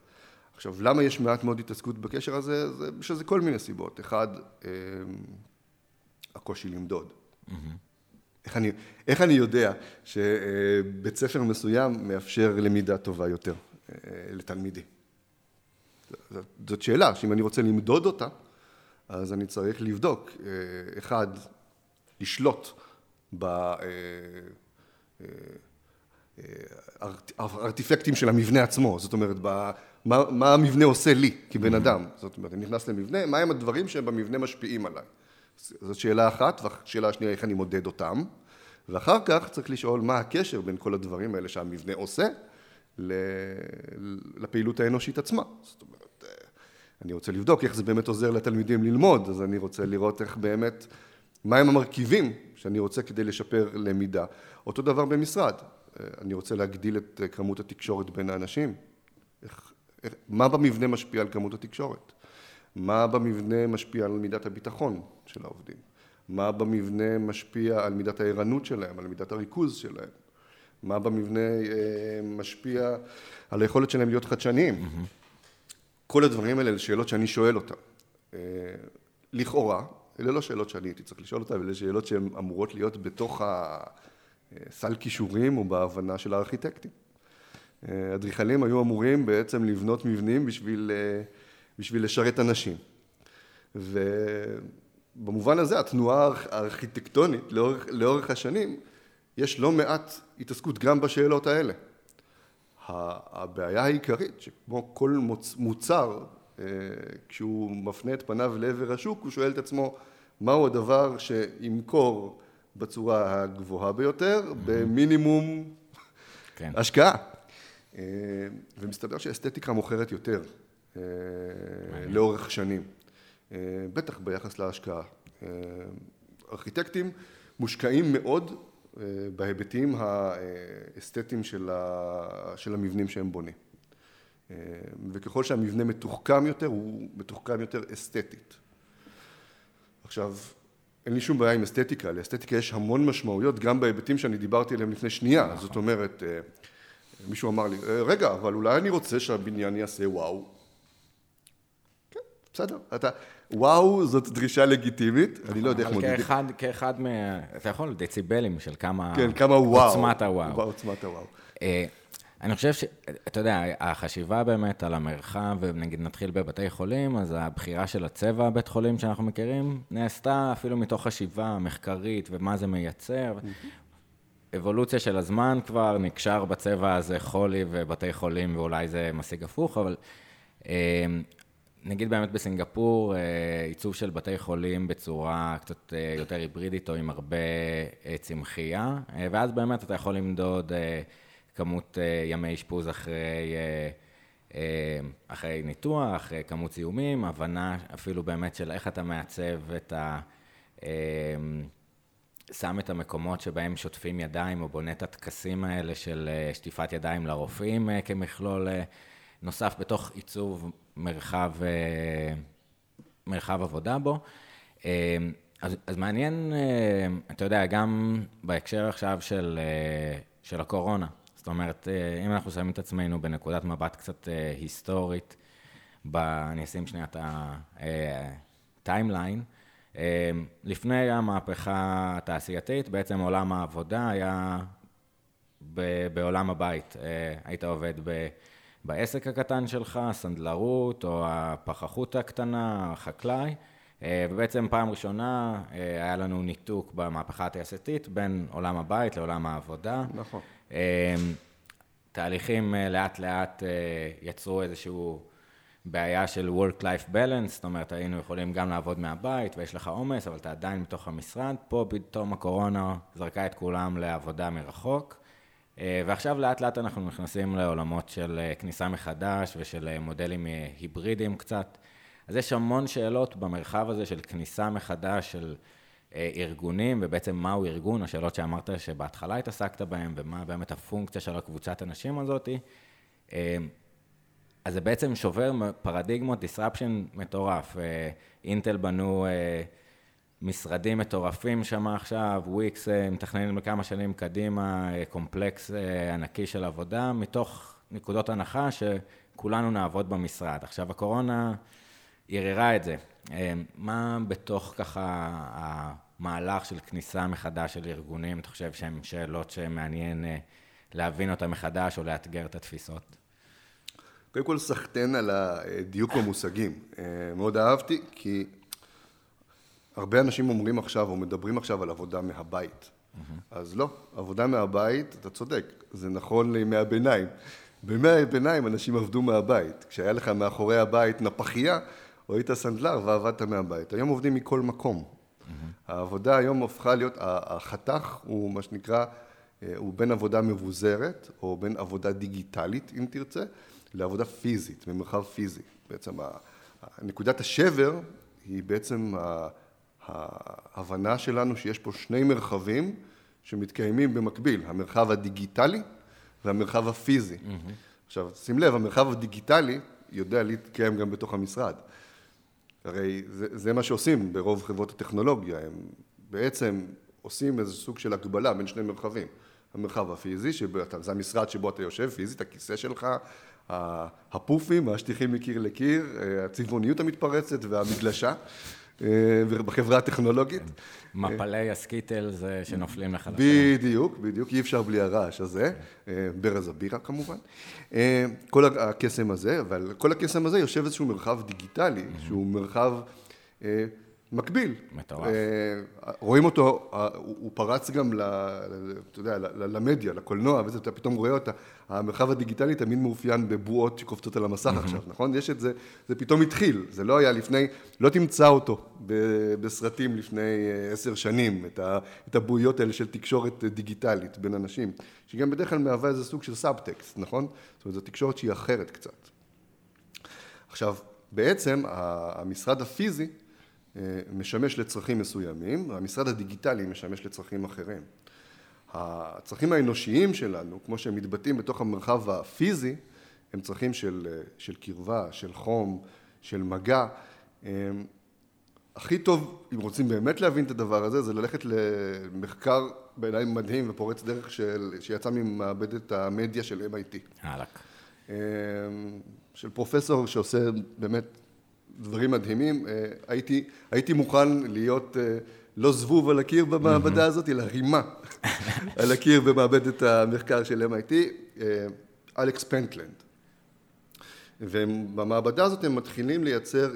עכשיו, למה יש מעט מאוד התעסקות בקשר הזה? זה, יש לזה כל מיני סיבות. אחד, הקושי למדוד. Mm-hmm. איך אני, איך אני יודע שבית ספר מסוים מאפשר למידה טובה יותר אה, לתלמידים? זאת שאלה שאם אני רוצה למדוד אותה, אז אני צריך לבדוק, אה, אחד, לשלוט בארטיפקטים אה, של המבנה עצמו, זאת אומרת, מה, מה המבנה עושה לי כבן אדם, זאת אומרת, אני נכנס למבנה, מהם הדברים שבמבנה משפיעים עליי. זאת שאלה אחת, והשאלה השנייה, איך אני מודד אותם, ואחר כך צריך לשאול מה הקשר בין כל הדברים האלה שהמבנה עושה לפעילות האנושית עצמה. זאת אומרת, אני רוצה לבדוק איך זה באמת עוזר לתלמידים ללמוד, אז אני רוצה לראות איך באמת, מהם המרכיבים שאני רוצה כדי לשפר למידה. אותו דבר במשרד, אני רוצה להגדיל את כמות התקשורת בין האנשים. איך, איך, מה במבנה משפיע על כמות התקשורת? מה במבנה משפיע על מידת הביטחון של העובדים? מה במבנה משפיע על מידת הערנות שלהם, על מידת הריכוז שלהם, מה במבנה אה, משפיע על היכולת שלהם להיות חדשניים. Mm-hmm. כל הדברים האלה אלה שאלות שאני שואל אותם. אה, לכאורה, אלה לא שאלות שאני הייתי צריך לשאול אותן, אלה שאלות שהן אמורות להיות בתוך הסל כישורים או בהבנה של הארכיטקטים. אה, אדריכלים היו אמורים בעצם לבנות מבנים בשביל, אה, בשביל לשרת אנשים. ובמובן הזה התנועה הארכיטקטונית לאורך, לאורך השנים, יש לא מעט התעסקות גם בשאלות האלה. הבעיה העיקרית, שכמו כל מוצר, אה, כשהוא מפנה את פניו לעבר השוק, הוא שואל את עצמו מהו הדבר שימכור בצורה הגבוהה ביותר, במינימום כן. השקעה. אה, ומסתבר שאסתטיקה מוכרת יותר לאורך שנים, בטח ביחס להשקעה. ארכיטקטים מושקעים מאוד בהיבטים האסתטיים של, של המבנים שהם בונים. וככל שהמבנה מתוחכם יותר, הוא מתוחכם יותר אסתטית. עכשיו, אין לי שום בעיה עם אסתטיקה, לאסתטיקה יש המון משמעויות, גם בהיבטים שאני דיברתי עליהם לפני שנייה. נכון. זאת אומרת, אה, מישהו אמר לי, אה, רגע, אבל אולי אני רוצה שהבניין יעשה וואו. בסדר. אתה, וואו זאת דרישה לגיטימית, אני לא יודע איך מודדים. אבל כאחד מה... אתה יכול דציבלים של כמה... כן, כמה וואו. עוצמת הוואו. עוצמת הוואו. אה, אני חושב ש... אתה יודע, החשיבה באמת על המרחב, ונגיד נתחיל בבתי חולים, אז הבחירה של הצבע הבית חולים שאנחנו מכירים, נעשתה אפילו מתוך חשיבה מחקרית ומה זה מייצר. אבולוציה של הזמן כבר, נקשר בצבע הזה חולי ובתי חולים, ואולי זה משיג הפוך, אבל אה, נגיד באמת בסינגפור, אה, עיצוב של בתי חולים בצורה קצת אה, יותר היברידית או עם הרבה צמחייה, ואז באמת אתה יכול למדוד... כמות אה, ימי אשפוז אחרי, אה, אה, אחרי ניתוח, כמות זיהומים, הבנה אפילו באמת של איך אתה מעצב את ה... שם את המקומות שבהם שוטפים ידיים, או בונה את הטקסים האלה של שטיפת ידיים לרופאים כמכלול נוסף בתוך עיצוב מרחב, מרחב עבודה בו. אז, אז מעניין, אתה יודע, גם בהקשר עכשיו של, של הקורונה, זאת אומרת, אה, אם אנחנו שמים את עצמנו בנקודת מבט קצת אה, היסטורית, ב... אני אשים שנייה את הטיימליין, אה, לפני המהפכה התעשייתית, בעצם עולם העבודה היה בעולם הבית. היית עובד ב... בעסק הקטן שלך, סנדלרות או הפחחות הקטנה, החקלאי, ובעצם פעם ראשונה היה לנו ניתוק במהפכה התעשייתית בין עולם הבית לעולם העבודה. נכון. אמ, תהליכים אה, לאט לאט אה, יצרו איזשהו בעיה של Work-Life Balance, זאת אומרת, היינו יכולים גם לעבוד מהבית ויש לך עומס, אבל אתה עדיין בתוך המשרד. פה פתאום הקורונה זרקה את כולם לעבודה מרחוק. אה, ועכשיו לאט לאט אנחנו נכנסים לעולמות של כניסה מחדש ושל מודלים היברידיים קצת. אז יש המון שאלות במרחב הזה של כניסה מחדש, של אה, ארגונים, ובעצם מהו ארגון, השאלות שאמרת שבהתחלה התעסקת בהן, ומה באמת הפונקציה של הקבוצת הנשים הזאת. אה, אז זה בעצם שובר פרדיגמות, disruption מטורף. אה, אינטל בנו משרדים מטורפים שם עכשיו, וויקס מתכננים לכמה שנים קדימה, קומפלקס ענקי של עבודה, מתוך נקודות הנחה שכולנו נעבוד במשרד. עכשיו, הקורונה ערערה את זה. אה, מה בתוך ככה המהלך של כניסה מחדש של ארגונים, אתה חושב שהן שאלות שמעניין אה, להבין אותן מחדש או לאתגר את התפיסות? קודם כל סחטיין על הדיוק במושגים. אה, מאוד אהבתי, כי הרבה אנשים אומרים עכשיו, או מדברים עכשיו על עבודה מהבית. Mm-hmm. אז לא, עבודה מהבית, אתה צודק, זה נכון לימי הביניים. בימי הביניים אנשים עבדו מהבית. כשהיה לך מאחורי הבית נפחייה, או היית סנדלר ועבדת מהבית. היום עובדים מכל מקום. Mm-hmm. העבודה היום הפכה להיות, החתך הוא מה שנקרא, אה, הוא בין עבודה מבוזרת, או בין עבודה דיגיטלית, אם תרצה, לעבודה פיזית, במרחב פיזי. בעצם נקודת השבר היא בעצם ההבנה שלנו שיש פה שני מרחבים שמתקיימים במקביל, המרחב הדיגיטלי והמרחב הפיזי. Mm-hmm. עכשיו, שים לב, המרחב הדיגיטלי יודע להתקיים גם בתוך המשרד. הרי זה, זה מה שעושים ברוב חברות הטכנולוגיה, הם בעצם עושים איזה סוג של הקבלה בין שני מרחבים. המרחב הפיזי, שזה המשרד שבו אתה יושב פיזית, הכיסא שלך, הפופים, השטיחים מקיר לקיר, הצבעוניות המתפרצת והמגלשה. אה, בחברה הטכנולוגית. מפלי הסקיטל זה שנופלים לך. בדיוק, בדיוק, אי אפשר בלי הרעש הזה, אה, ברז הבירה כמובן. אה, כל הקסם הזה, אבל כל הקסם הזה יושב איזשהו מרחב דיגיטלי, שהוא מרחב מקביל. מטורף. רואים אותו, הוא פרץ גם, ל, אתה יודע, למדיה, לקולנוע, וזה, אתה פתאום רואה אותה. המרחב הדיגיטלי תמיד מאופיין בבועות שקופצות על המסך עכשיו, נכון? יש את זה, זה פתאום התחיל, זה לא היה לפני, לא תמצא אותו בסרטים לפני אה, עשר שנים, את הבועיות האלה של תקשורת דיגיטלית בין אנשים, שגם בדרך כלל מהווה איזה סוג של סאבטקסט, נכון? זאת אומרת, זו תקשורת שהיא אחרת קצת. עכשיו, בעצם המשרד הפיזי אה, משמש לצרכים מסוימים, והמשרד הדיגיטלי משמש לצרכים אחרים. הצרכים האנושיים שלנו, כמו שהם מתבטאים בתוך המרחב הפיזי, הם צרכים של, אה, של קרבה, של חום, של מגע. הכי טוב, אם רוצים באמת להבין את הדבר הזה, זה ללכת למחקר בעיניי מדהים ופורץ דרך של, שיצא ממעבדת המדיה של MIT. אהלק. של פרופסור שעושה באמת דברים מדהימים. אה, הייתי, הייתי מוכן להיות אה, לא זבוב על הקיר במעבדה הזאת, אלא רימה על הקיר במעבדת המחקר של MIT, אה, אלכס פנטלנד. ובמעבדה הזאת הם מתחילים לייצר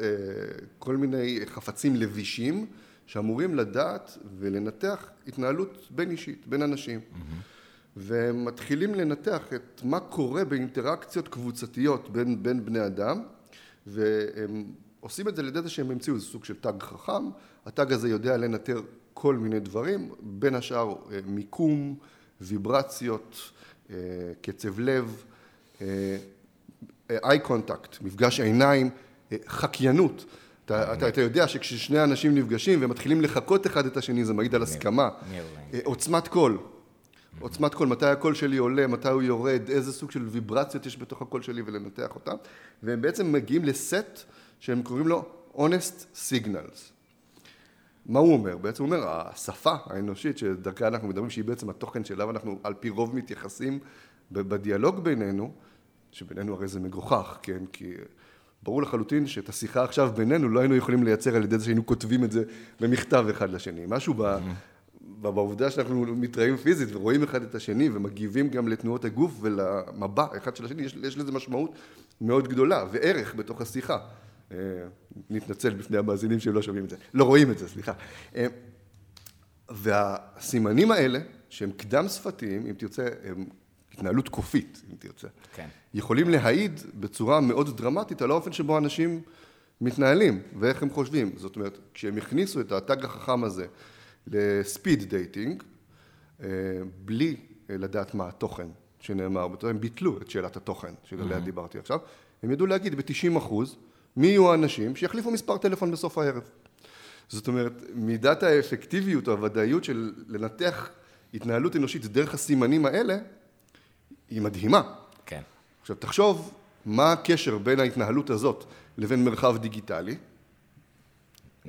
כל מיני חפצים לבישים שאמורים לדעת ולנתח התנהלות בין אישית, בין אנשים. והם מתחילים לנתח את מה קורה באינטראקציות קבוצתיות בין, בין בני אדם, והם עושים את זה לידי זה שהם המציאו איזה סוג של תג חכם, התג הזה יודע לנטר כל מיני דברים, בין השאר אה, מיקום, ויברציות, אה, קצב לב, איי אה, קונטקט, מפגש עיניים, חקיינות. אתה, אתה, אתה יודע שכששני אנשים נפגשים ומתחילים לחקות אחד את השני, זה מעיד על הסכמה. עוצמת קול, עוצמת קול, מתי הקול שלי עולה, מתי הוא יורד, איזה סוג של ויברציות יש בתוך הקול שלי ולנתח אותם. והם בעצם מגיעים לסט שהם קוראים לו honest signals. מה הוא אומר? בעצם הוא אומר, השפה האנושית שדרכה אנחנו מדברים, שהיא בעצם התוכן שאליו אנחנו על פי רוב מתייחסים בדיאלוג בינינו, שבינינו הרי זה מגוחך, כן? כי ברור לחלוטין שאת השיחה עכשיו בינינו לא היינו יכולים לייצר על ידי זה שהיינו כותבים את זה במכתב אחד לשני. משהו ב... בעובדה שאנחנו מתראים פיזית ורואים אחד את השני ומגיבים גם לתנועות הגוף ולמבע אחד של השני, יש, יש לזה משמעות מאוד גדולה וערך בתוך השיחה. אה, נתנצל בפני המאזינים שלא שומעים את זה, לא רואים את זה, סליחה. אה, והסימנים האלה, שהם קדם שפתיים, אם תרצה, הם התנהלות קופית, אם תרצה, כן. יכולים להעיד בצורה מאוד דרמטית על האופן שבו אנשים מתנהלים ואיך הם חושבים. זאת אומרת, כשהם הכניסו את התג החכם הזה ל speed dating, אה, בלי לדעת מה התוכן שנאמר, הם ביטלו את שאלת התוכן שעליה mm-hmm. דיברתי עכשיו, הם ידעו להגיד ב-90 אחוז מי יהיו האנשים שיחליפו מספר טלפון בסוף הערב. זאת אומרת, מידת האפקטיביות או הוודאיות של לנתח התנהלות אנושית דרך הסימנים האלה, היא מדהימה. כן. עכשיו, תחשוב מה הקשר בין ההתנהלות הזאת לבין מרחב דיגיטלי.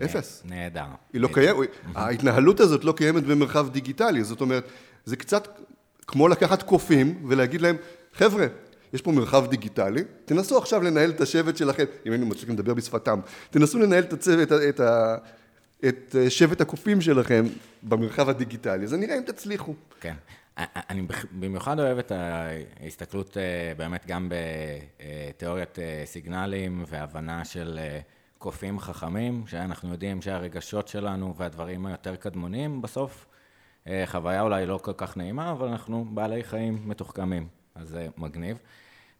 אפס. נהדר. היא לא קיימת, ההתנהלות הזאת לא קיימת במרחב דיגיטלי, זאת אומרת, זה קצת כמו לקחת קופים ולהגיד להם, חבר'ה, יש פה מרחב דיגיטלי, תנסו עכשיו לנהל את השבט שלכם, אם היינו מצליחים לדבר בשפתם, תנסו לנהל את, הצוות, את, את, את שבט הקופים שלכם במרחב הדיגיטלי, אז נראה אם תצליחו. כן. אני במיוחד אוהב את ההסתכלות אה, באמת גם בתיאוריית אה, סיגנלים והבנה של אה, קופים חכמים, שאנחנו יודעים שהרגשות שלנו והדברים היותר קדמוניים, בסוף חוויה אולי לא כל כך נעימה, אבל אנחנו בעלי חיים מתוחכמים, אז זה מגניב.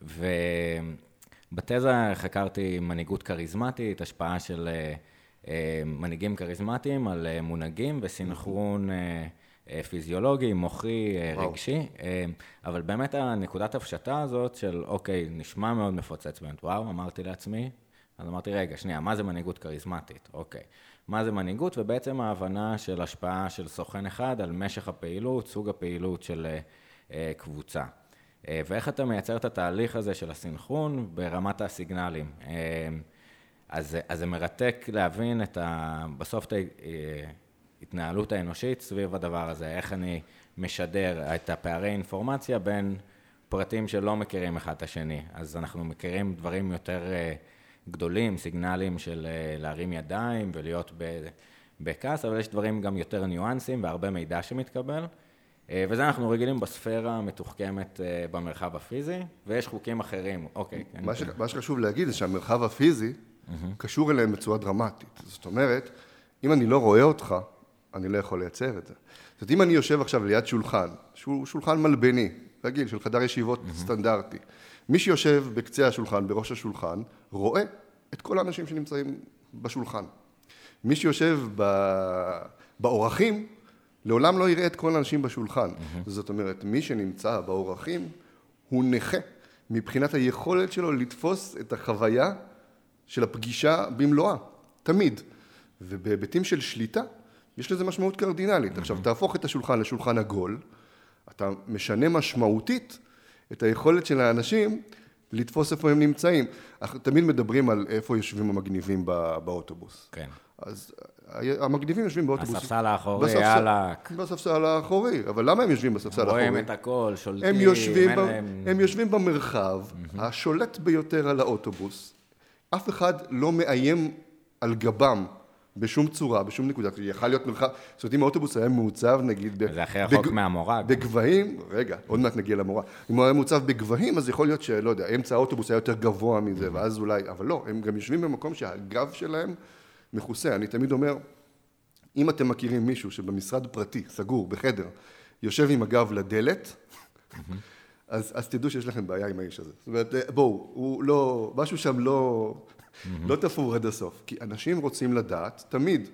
ובתזה חקרתי מנהיגות כריזמטית, השפעה של אה, אה, מנהיגים כריזמטיים על אה, מונהגים וסינכרון פיזיולוגי, מוחי, וואו. רגשי, אבל באמת הנקודת הפשטה הזאת של, אוקיי, נשמע מאוד מפוצץ באמת, וואו, אמרתי לעצמי, אז אמרתי, רגע, שנייה, מה זה מנהיגות כריזמטית? אוקיי. מה זה מנהיגות? ובעצם ההבנה של השפעה של סוכן אחד על משך הפעילות, סוג הפעילות של קבוצה. אה, ואיך אתה מייצר את התהליך הזה של הסינכרון ברמת הסיגנלים. אה, אז, אז זה מרתק להבין את ה, בסוף את ההתנהלות האנושית סביב הדבר הזה, איך אני משדר את הפערי אינפורמציה בין פרטים שלא מכירים אחד את השני. אז אנחנו מכירים דברים יותר אה, גדולים, סיגנלים של אה, להרים ידיים ולהיות בכעס, אבל יש דברים גם יותר ניואנסים והרבה מידע שמתקבל. אה, וזה אנחנו רגילים בספירה המתוחכמת במרחב הפיזי, ויש חוקים אחרים, אוקיי. מה, ש... מה שחשוב להגיד זה שהמרחב הפיזי. קשור אליהם בצורה דרמטית. זאת אומרת, אם אני לא רואה אותך, אני לא יכול לייצר את זה. זאת אומרת, אם אני יושב עכשיו ליד שולחן, שהוא שולחן מלבני, רגיל, של חדר ישיבות. סטנדרטי, מי שיושב בקצה השולחן, בראש השולחן, רואה את כל האנשים שנמצאים בשולחן. מי שיושב באורחים, לעולם לא יראה את כל האנשים בשולחן. Mm-hmm. זאת אומרת, מי שנמצא באורחים הוא נכה מבחינת היכולת שלו לתפוס את החוויה של הפגישה במלואה, תמיד. ובהיבטים של שליטה, יש לזה משמעות קרדינלית. עכשיו, תהפוך את השולחן לשולחן עגול, אתה משנה משמעותית את היכולת של האנשים לתפוס איפה הם נמצאים. אנחנו תמיד מדברים על איפה יושבים המגניבים באוטובוס. כן. אז המגניבים יושבים באוטובוס. הספסל האחורי, יאללה. בספסל האחורי, אבל למה הם יושבים בספסל האחורי? רואים את הכל, שולטים, הם יושבים, ב... הם... הם יושבים במרחב השולט ביותר על האוטובוס. אף אחד לא מאיים על גבם בשום צורה, בשום נקודה, כי יכל להיות מרחב, זאת אומרת אם האוטובוס היה מעוצב נגיד... זה הכי רחוק מהמורג. בגבהים, רגע, עוד מעט נגיע למורג. אם הוא היה מעוצב בגבהים, אז יכול להיות שלא יודע, אמצע האוטובוס היה יותר גבוה מזה, ואז אולי, אבל לא, הם גם יושבים במקום שהגב שלהם מכוסה. אני תמיד אומר, אם אתם מכירים מישהו שבמשרד פרטי, סגור, בחדר, יושב עם הגב לדלת, אז, אז תדעו שיש לכם בעיה עם האיש הזה. זאת אומרת, בואו, הוא לא, משהו שם לא, לא תפור עד הסוף. כי אנשים רוצים לדעת, תמיד,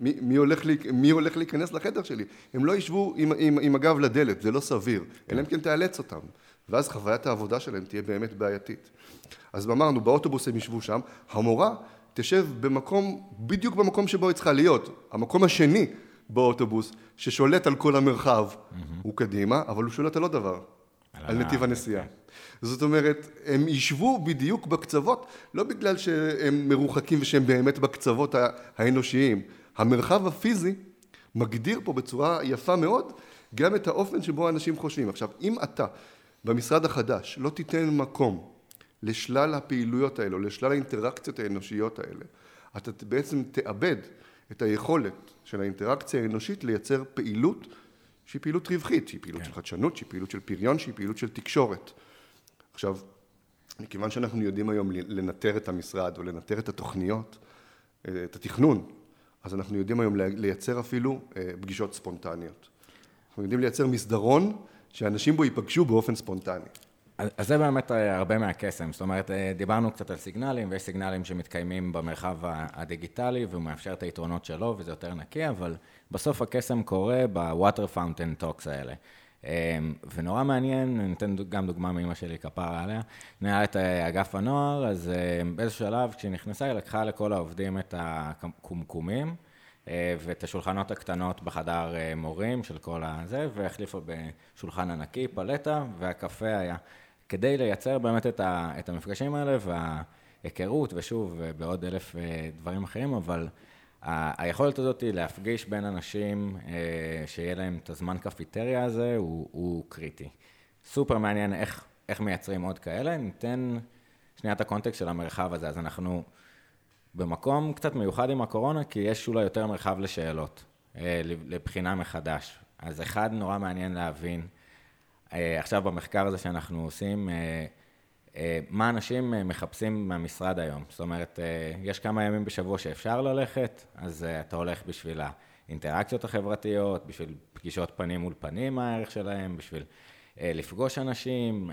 מי, מי, הולך, לי, מי הולך להיכנס לחדר שלי. הם לא ישבו עם, עם, עם הגב לדלת, זה לא סביר. אלא אם כן תאלץ אותם. ואז חוויית העבודה שלהם תהיה באמת בעייתית. אז אמרנו, באוטובוס הם ישבו שם, המורה תשב במקום, בדיוק במקום שבו היא צריכה להיות. המקום השני באוטובוס, ששולט על כל המרחב, הוא קדימה, אבל הוא שולט על עוד דבר, על נתיב הנסיעה. זאת אומרת, הם ישבו בדיוק בקצוות, לא בגלל שהם מרוחקים ושהם באמת בקצוות האנושיים. המרחב הפיזי מגדיר פה בצורה יפה מאוד גם את האופן שבו האנשים חושבים. עכשיו, אם אתה במשרד החדש לא תיתן מקום לשלל הפעילויות האלו, לשלל האינטראקציות האנושיות האלה, אתה בעצם תאבד את היכולת של האינטראקציה האנושית לייצר פעילות שהיא פעילות רווחית, שהיא פעילות כן. של חדשנות, שהיא פעילות של פריון, שהיא פעילות של תקשורת. עכשיו, מכיוון שאנחנו יודעים היום לנטר את המשרד או לנטר את התוכניות, אה, את התכנון, אז אנחנו יודעים היום לייצר אפילו אה, פגישות ספונטניות. אנחנו יודעים לייצר מסדרון שאנשים בו ייפגשו באופן ספונטני. אז זה באמת אה, הרבה מהקסם, זאת אומרת, דיברנו קצת על סיגנלים, ויש סיגנלים שמתקיימים במרחב הדיגיטלי, והוא מאפשר את היתרונות שלו, וזה יותר נקי, אבל בסוף הקסם קורה ב water fountain talks האלה. אמ, ונורא מעניין, אני אתן גם דוגמה מאמא שלי, כפרה עליה, נראה את אה, אגף הנוער, אז אה, באיזשהו שלב, כשהיא נכנסה, היא לקחה לכל העובדים את הקומקומים. אה, ואת השולחנות הקטנות בחדר מורים של כל הזה, והחליפה בשולחן ענקי, פלטה, והקפה היה. כדי לייצר באמת את, ה, את המפגשים האלה וההיכרות, ושוב, בעוד אלף דברים אחרים, אבל היכולת הזאת היא להפגיש בין אנשים, אה, שיהיה להם את הזמן קפיטריה הזה, הוא, הוא קריטי. סופר מעניין איך, איך מייצרים עוד כאלה. ניתן שנייה את הקונטקסט של המרחב הזה. אז אנחנו במקום קצת מיוחד עם הקורונה, כי יש אולי יותר מרחב לשאלות, אה, לבחינה מחדש. אז אחד, נורא מעניין להבין, אה, עכשיו במחקר הזה שאנחנו עושים, אה, מה אנשים אה, מחפשים מהמשרד היום. זאת אומרת, אה, יש כמה ימים בשבוע שאפשר ללכת, אז אתה הולך בשביל האינטראקציות החברתיות, בשביל פגישות פנים מול פנים, מה הערך שלהם, בשביל לפגוש אנשים,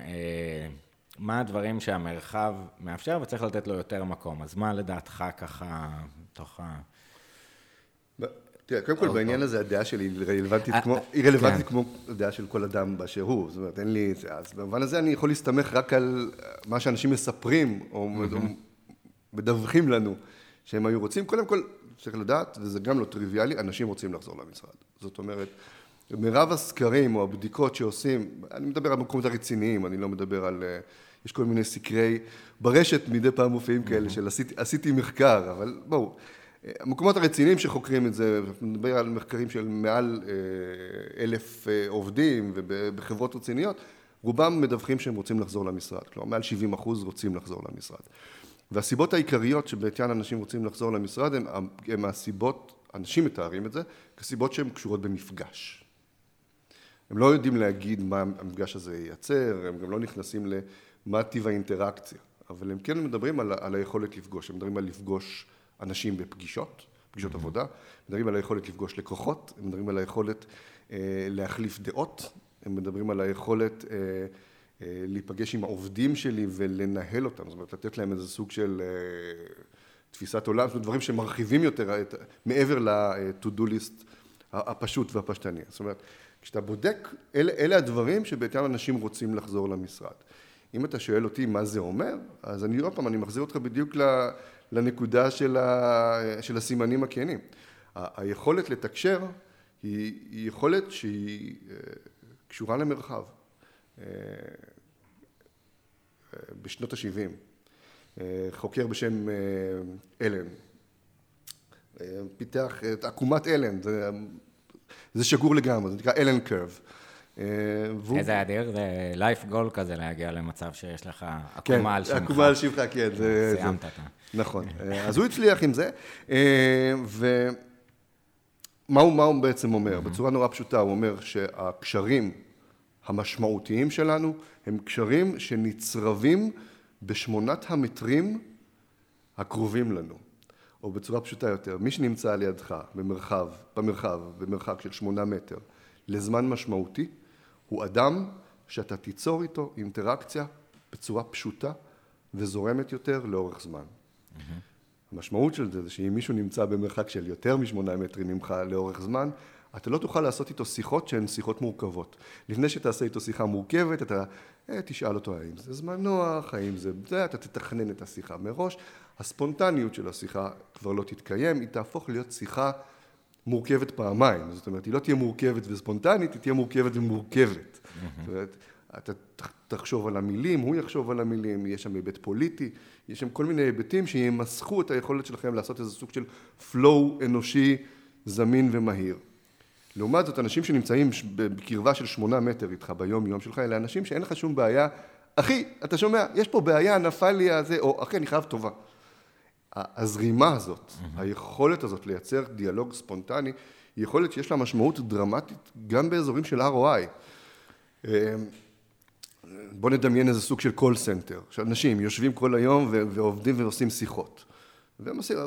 מה הדברים שהמרחב מאפשר וצריך לתת לו יותר מקום. אז מה לדעתך ככה, תוך ה... תראה, קודם כל בעניין הזה הדעה שלי היא רלוונטית אה, כמו, אה, היא רלוונטית כן. כמו הדעה של כל אדם באשר הוא, זאת אומרת, אין לי, אז במובן הזה אני יכול להסתמך רק על מה שאנשים מספרים, או מדווחים לנו שהם היו רוצים. קודם כל, צריך לדעת, וזה גם לא טריוויאלי, אנשים רוצים לחזור למשרד. זאת אומרת, מרב הסקרים או הבדיקות שעושים, אני מדבר על מקומות הרציניים, אני לא מדבר על, אה, יש כל מיני סקרי, ברשת מדי פעם מופיעים כאלה של עשיתי, עשיתי מחקר, אבל בואו. המקומות הרציניים שחוקרים את זה, נדבר על מחקרים של מעל אלף עובדים ובחברות רציניות, רובם מדווחים שהם רוצים לחזור למשרד, כלומר מעל 70 אחוז רוצים לחזור למשרד. והסיבות העיקריות שבעטיין אנשים רוצים לחזור למשרד הם, הם הסיבות, אנשים מתארים את זה, כסיבות שהן קשורות במפגש. הם לא יודעים להגיד מה המפגש הזה ייצר, הם גם לא נכנסים למה טיב האינטראקציה, אבל הם כן מדברים על, על היכולת לפגוש, הם מדברים על לפגוש אנשים בפגישות, פגישות mm-hmm. עבודה, מדברים על היכולת לפגוש לקוחות, הם מדברים על היכולת אה, להחליף דעות, הם מדברים על היכולת אה, אה, להיפגש עם העובדים שלי ולנהל אותם, זאת אומרת לתת להם איזה סוג של אה, תפיסת עולם, זאת אומרת דברים שמרחיבים יותר את, מעבר ל-to-do list הפשוט והפשטני. זאת אומרת, כשאתה בודק, אלה, אלה הדברים שבעצם אנשים רוצים לחזור למשרד. אם אתה שואל אותי מה זה אומר, אז אני עוד פעם, אני מחזיר אותך בדיוק לנקודה של, ה, של הסימנים הכנים. היכולת לתקשר היא, היא יכולת שהיא קשורה למרחב. אה, אה, בשנות ה-70, אה, חוקר בשם אלן, פיתח את עקומת אלן, זה, זה שגור לגמרי, זה נקרא אלן קרב. איזה אדיר, זה לייף גול כזה להגיע למצב שיש לך עקומה כן, על שמך. עקומה על שמך, כן. זה, סיימת אתה. נכון, אז הוא הצליח עם זה, ומה הוא, הוא בעצם אומר? בצורה נורא פשוטה, הוא אומר שהקשרים המשמעותיים שלנו הם קשרים שנצרבים בשמונת המטרים הקרובים לנו. או בצורה פשוטה יותר, מי שנמצא על ידך במרחב, במרחב, במרחק של שמונה מטר, לזמן משמעותי, הוא אדם שאתה תיצור איתו אינטראקציה בצורה פשוטה וזורמת יותר לאורך זמן. Mm-hmm. המשמעות של זה זה שאם מישהו נמצא במרחק של יותר משמונה מטרים ממך לאורך זמן, אתה לא תוכל לעשות איתו שיחות שהן שיחות מורכבות. לפני שתעשה איתו שיחה מורכבת, אתה אה, תשאל אותו האם זה זמן נוח, האם זה זה, אתה תתכנן את השיחה מראש. הספונטניות של השיחה כבר לא תתקיים, היא תהפוך להיות שיחה מורכבת פעמיים. זאת אומרת, היא לא תהיה מורכבת וספונטנית, היא תהיה מורכבת ומורכבת. זאת אומרת, אתה תחשוב על המילים, הוא יחשוב על המילים, יש שם היבט פוליטי, יש שם כל מיני היבטים שימסכו את היכולת שלכם לעשות איזה סוג של flow אנושי זמין ומהיר. לעומת זאת, אנשים שנמצאים בקרבה של שמונה מטר איתך ביום יום שלך, אלה אנשים שאין לך שום בעיה. אחי, אתה שומע, יש פה בעיה, נפל לי הזה, או אחי, אני חייב טובה. הזרימה הזאת, היכולת הזאת לייצר דיאלוג ספונטני, היא יכולת שיש לה משמעות דרמטית גם באזורים של ROI. בוא נדמיין איזה סוג של call center, שאנשים יושבים כל היום ועובדים ועושים שיחות.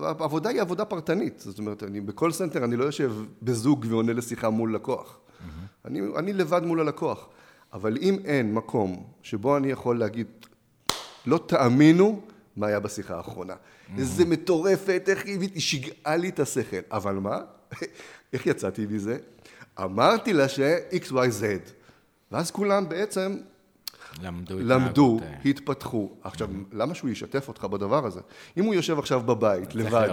העבודה היא עבודה פרטנית, זאת אומרת, אני ב call center אני לא יושב בזוג ועונה לשיחה מול לקוח. Mm-hmm. אני, אני לבד מול הלקוח. אבל אם אין מקום שבו אני יכול להגיד, לא תאמינו מה היה בשיחה האחרונה. Mm-hmm. איזה מטורפת, איך היא שיגעה לי את השכל. אבל מה? איך יצאתי מזה? אמרתי לה ש-XYZ. ואז כולם בעצם למדו, למדו התפתחו. עכשיו, למה שהוא ישתף אותך בדבר הזה? אם הוא יושב עכשיו בבית, לבד,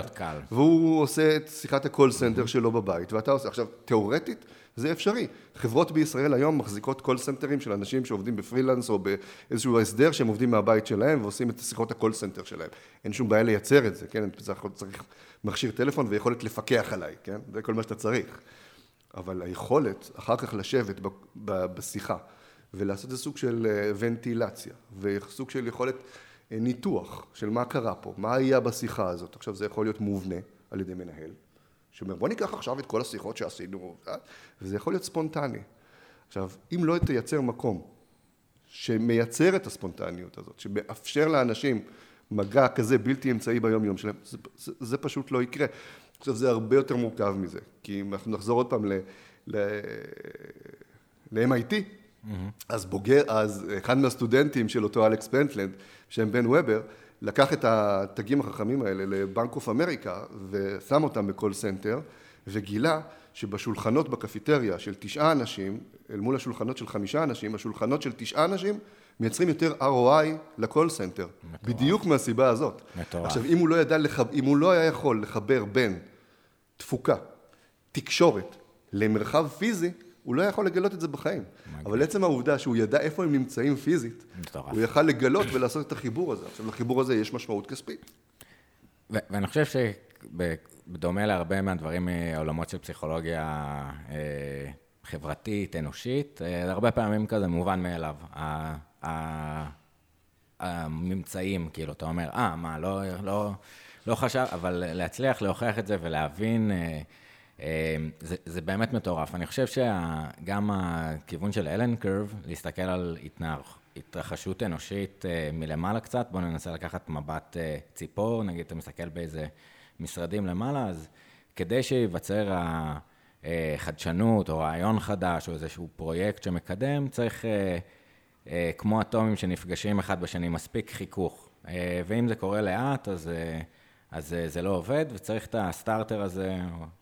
והוא עושה את שיחת ה call center שלו בבית, ואתה עושה, עכשיו, תיאורטית, זה אפשרי. חברות בישראל היום מחזיקות call center ים של אנשים שעובדים בפרילנס או באיזשהו הסדר שהם עובדים מהבית שלהם ועושים את שיחות ה call center שלהם. אין שום בעיה לייצר את זה, כן? אתה צריך מכשיר טלפון ויכולת לפקח עליי, כן? זה כל מה שאתה צריך. אבל היכולת אחר כך לשבת בשיחה ולעשות איזה סוג של אה, ונטילציה וסוג של יכולת אה, ניתוח של מה קרה פה, מה היה בשיחה הזאת. עכשיו זה יכול להיות מובנה על ידי מנהל, שאומר בוא ניקח עכשיו את כל השיחות שעשינו, אה, וזה יכול להיות ספונטני. עכשיו, אם לא תייצר מקום שמייצר את הספונטניות הזאת, שמאפשר לאנשים מגע כזה בלתי אמצעי ביום יום שלהם, זה, זה, זה פשוט לא יקרה. עכשיו זה הרבה יותר מורכב מזה, כי אם אנחנו נחזור עוד פעם ל-MIT. אז בוגר, אז אחד מהסטודנטים של אותו אלכס פנטלנד, שם בן וובר, לקח את התגים החכמים האלה ל Bank of America ושם אותם ב call center וגילה שבשולחנות בקפיטריה של תשעה אנשים אל מול השולחנות של חמישה אנשים, השולחנות של תשעה אנשים מייצרים יותר ROI ל call center, מטורף. בדיוק מהסיבה הזאת. מטורף. עכשיו אם הוא לא ידע, לחב... אם הוא לא היה יכול לחבר בין תפוקה, תקשורת, למרחב פיזי, הוא לא יכול לגלות את זה בחיים. אבל עצם העובדה שהוא ידע איפה הם נמצאים פיזית, הוא יכל לגלות ולעשות את החיבור הזה. עכשיו, לחיבור הזה יש משמעות כספית. ואני חושב בדומה להרבה מהדברים מעולמות של פסיכולוגיה אה, חברתית, אנושית, אה, הרבה פעמים כזה מובן מאליו. הממצאים, כאילו, אתה אומר, אה, מה, לא, לא, לא חשב, אבל להצליח להוכיח את זה ולהבין, אה, אה, זה, זה באמת מטורף. אני חושב שגם הכיוון של אלן קרב, להסתכל על התנער, התרחשות אנושית אה, מלמעלה קצת, בואו ננסה לקחת מבט אה, ציפור, נגיד אתה מסתכל באיזה משרדים למעלה, אז כדי שייווצר החדשנות או רעיון חדש או איזשהו פרויקט שמקדם, צריך אה, כמו אטומים שנפגשים אחד בשני, מספיק חיכוך. ואם זה קורה לאט, אז, אז זה לא עובד, וצריך את הסטארטר הזה,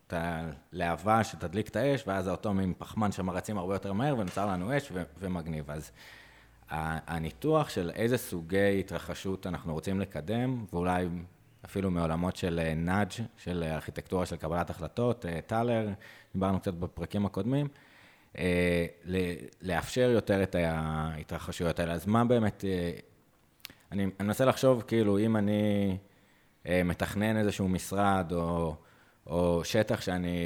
את הלהבה שתדליק את האש, ואז האטומים פחמן שם רצים הרבה יותר מהר, ונוצר לנו אש ומגניב. אז הניתוח של איזה סוגי התרחשות אנחנו רוצים לקדם, ואולי אפילו מעולמות של נאג', של ארכיטקטורה של קבלת החלטות, אה, טאלר, דיברנו קצת בפרקים הקודמים, אה, לאפשר יותר את ההתרחשויות האלה. אז מה באמת, אה, אני מנסה לחשוב, כאילו, אם אני מתכנן איזשהו משרד, או... או שטח שאני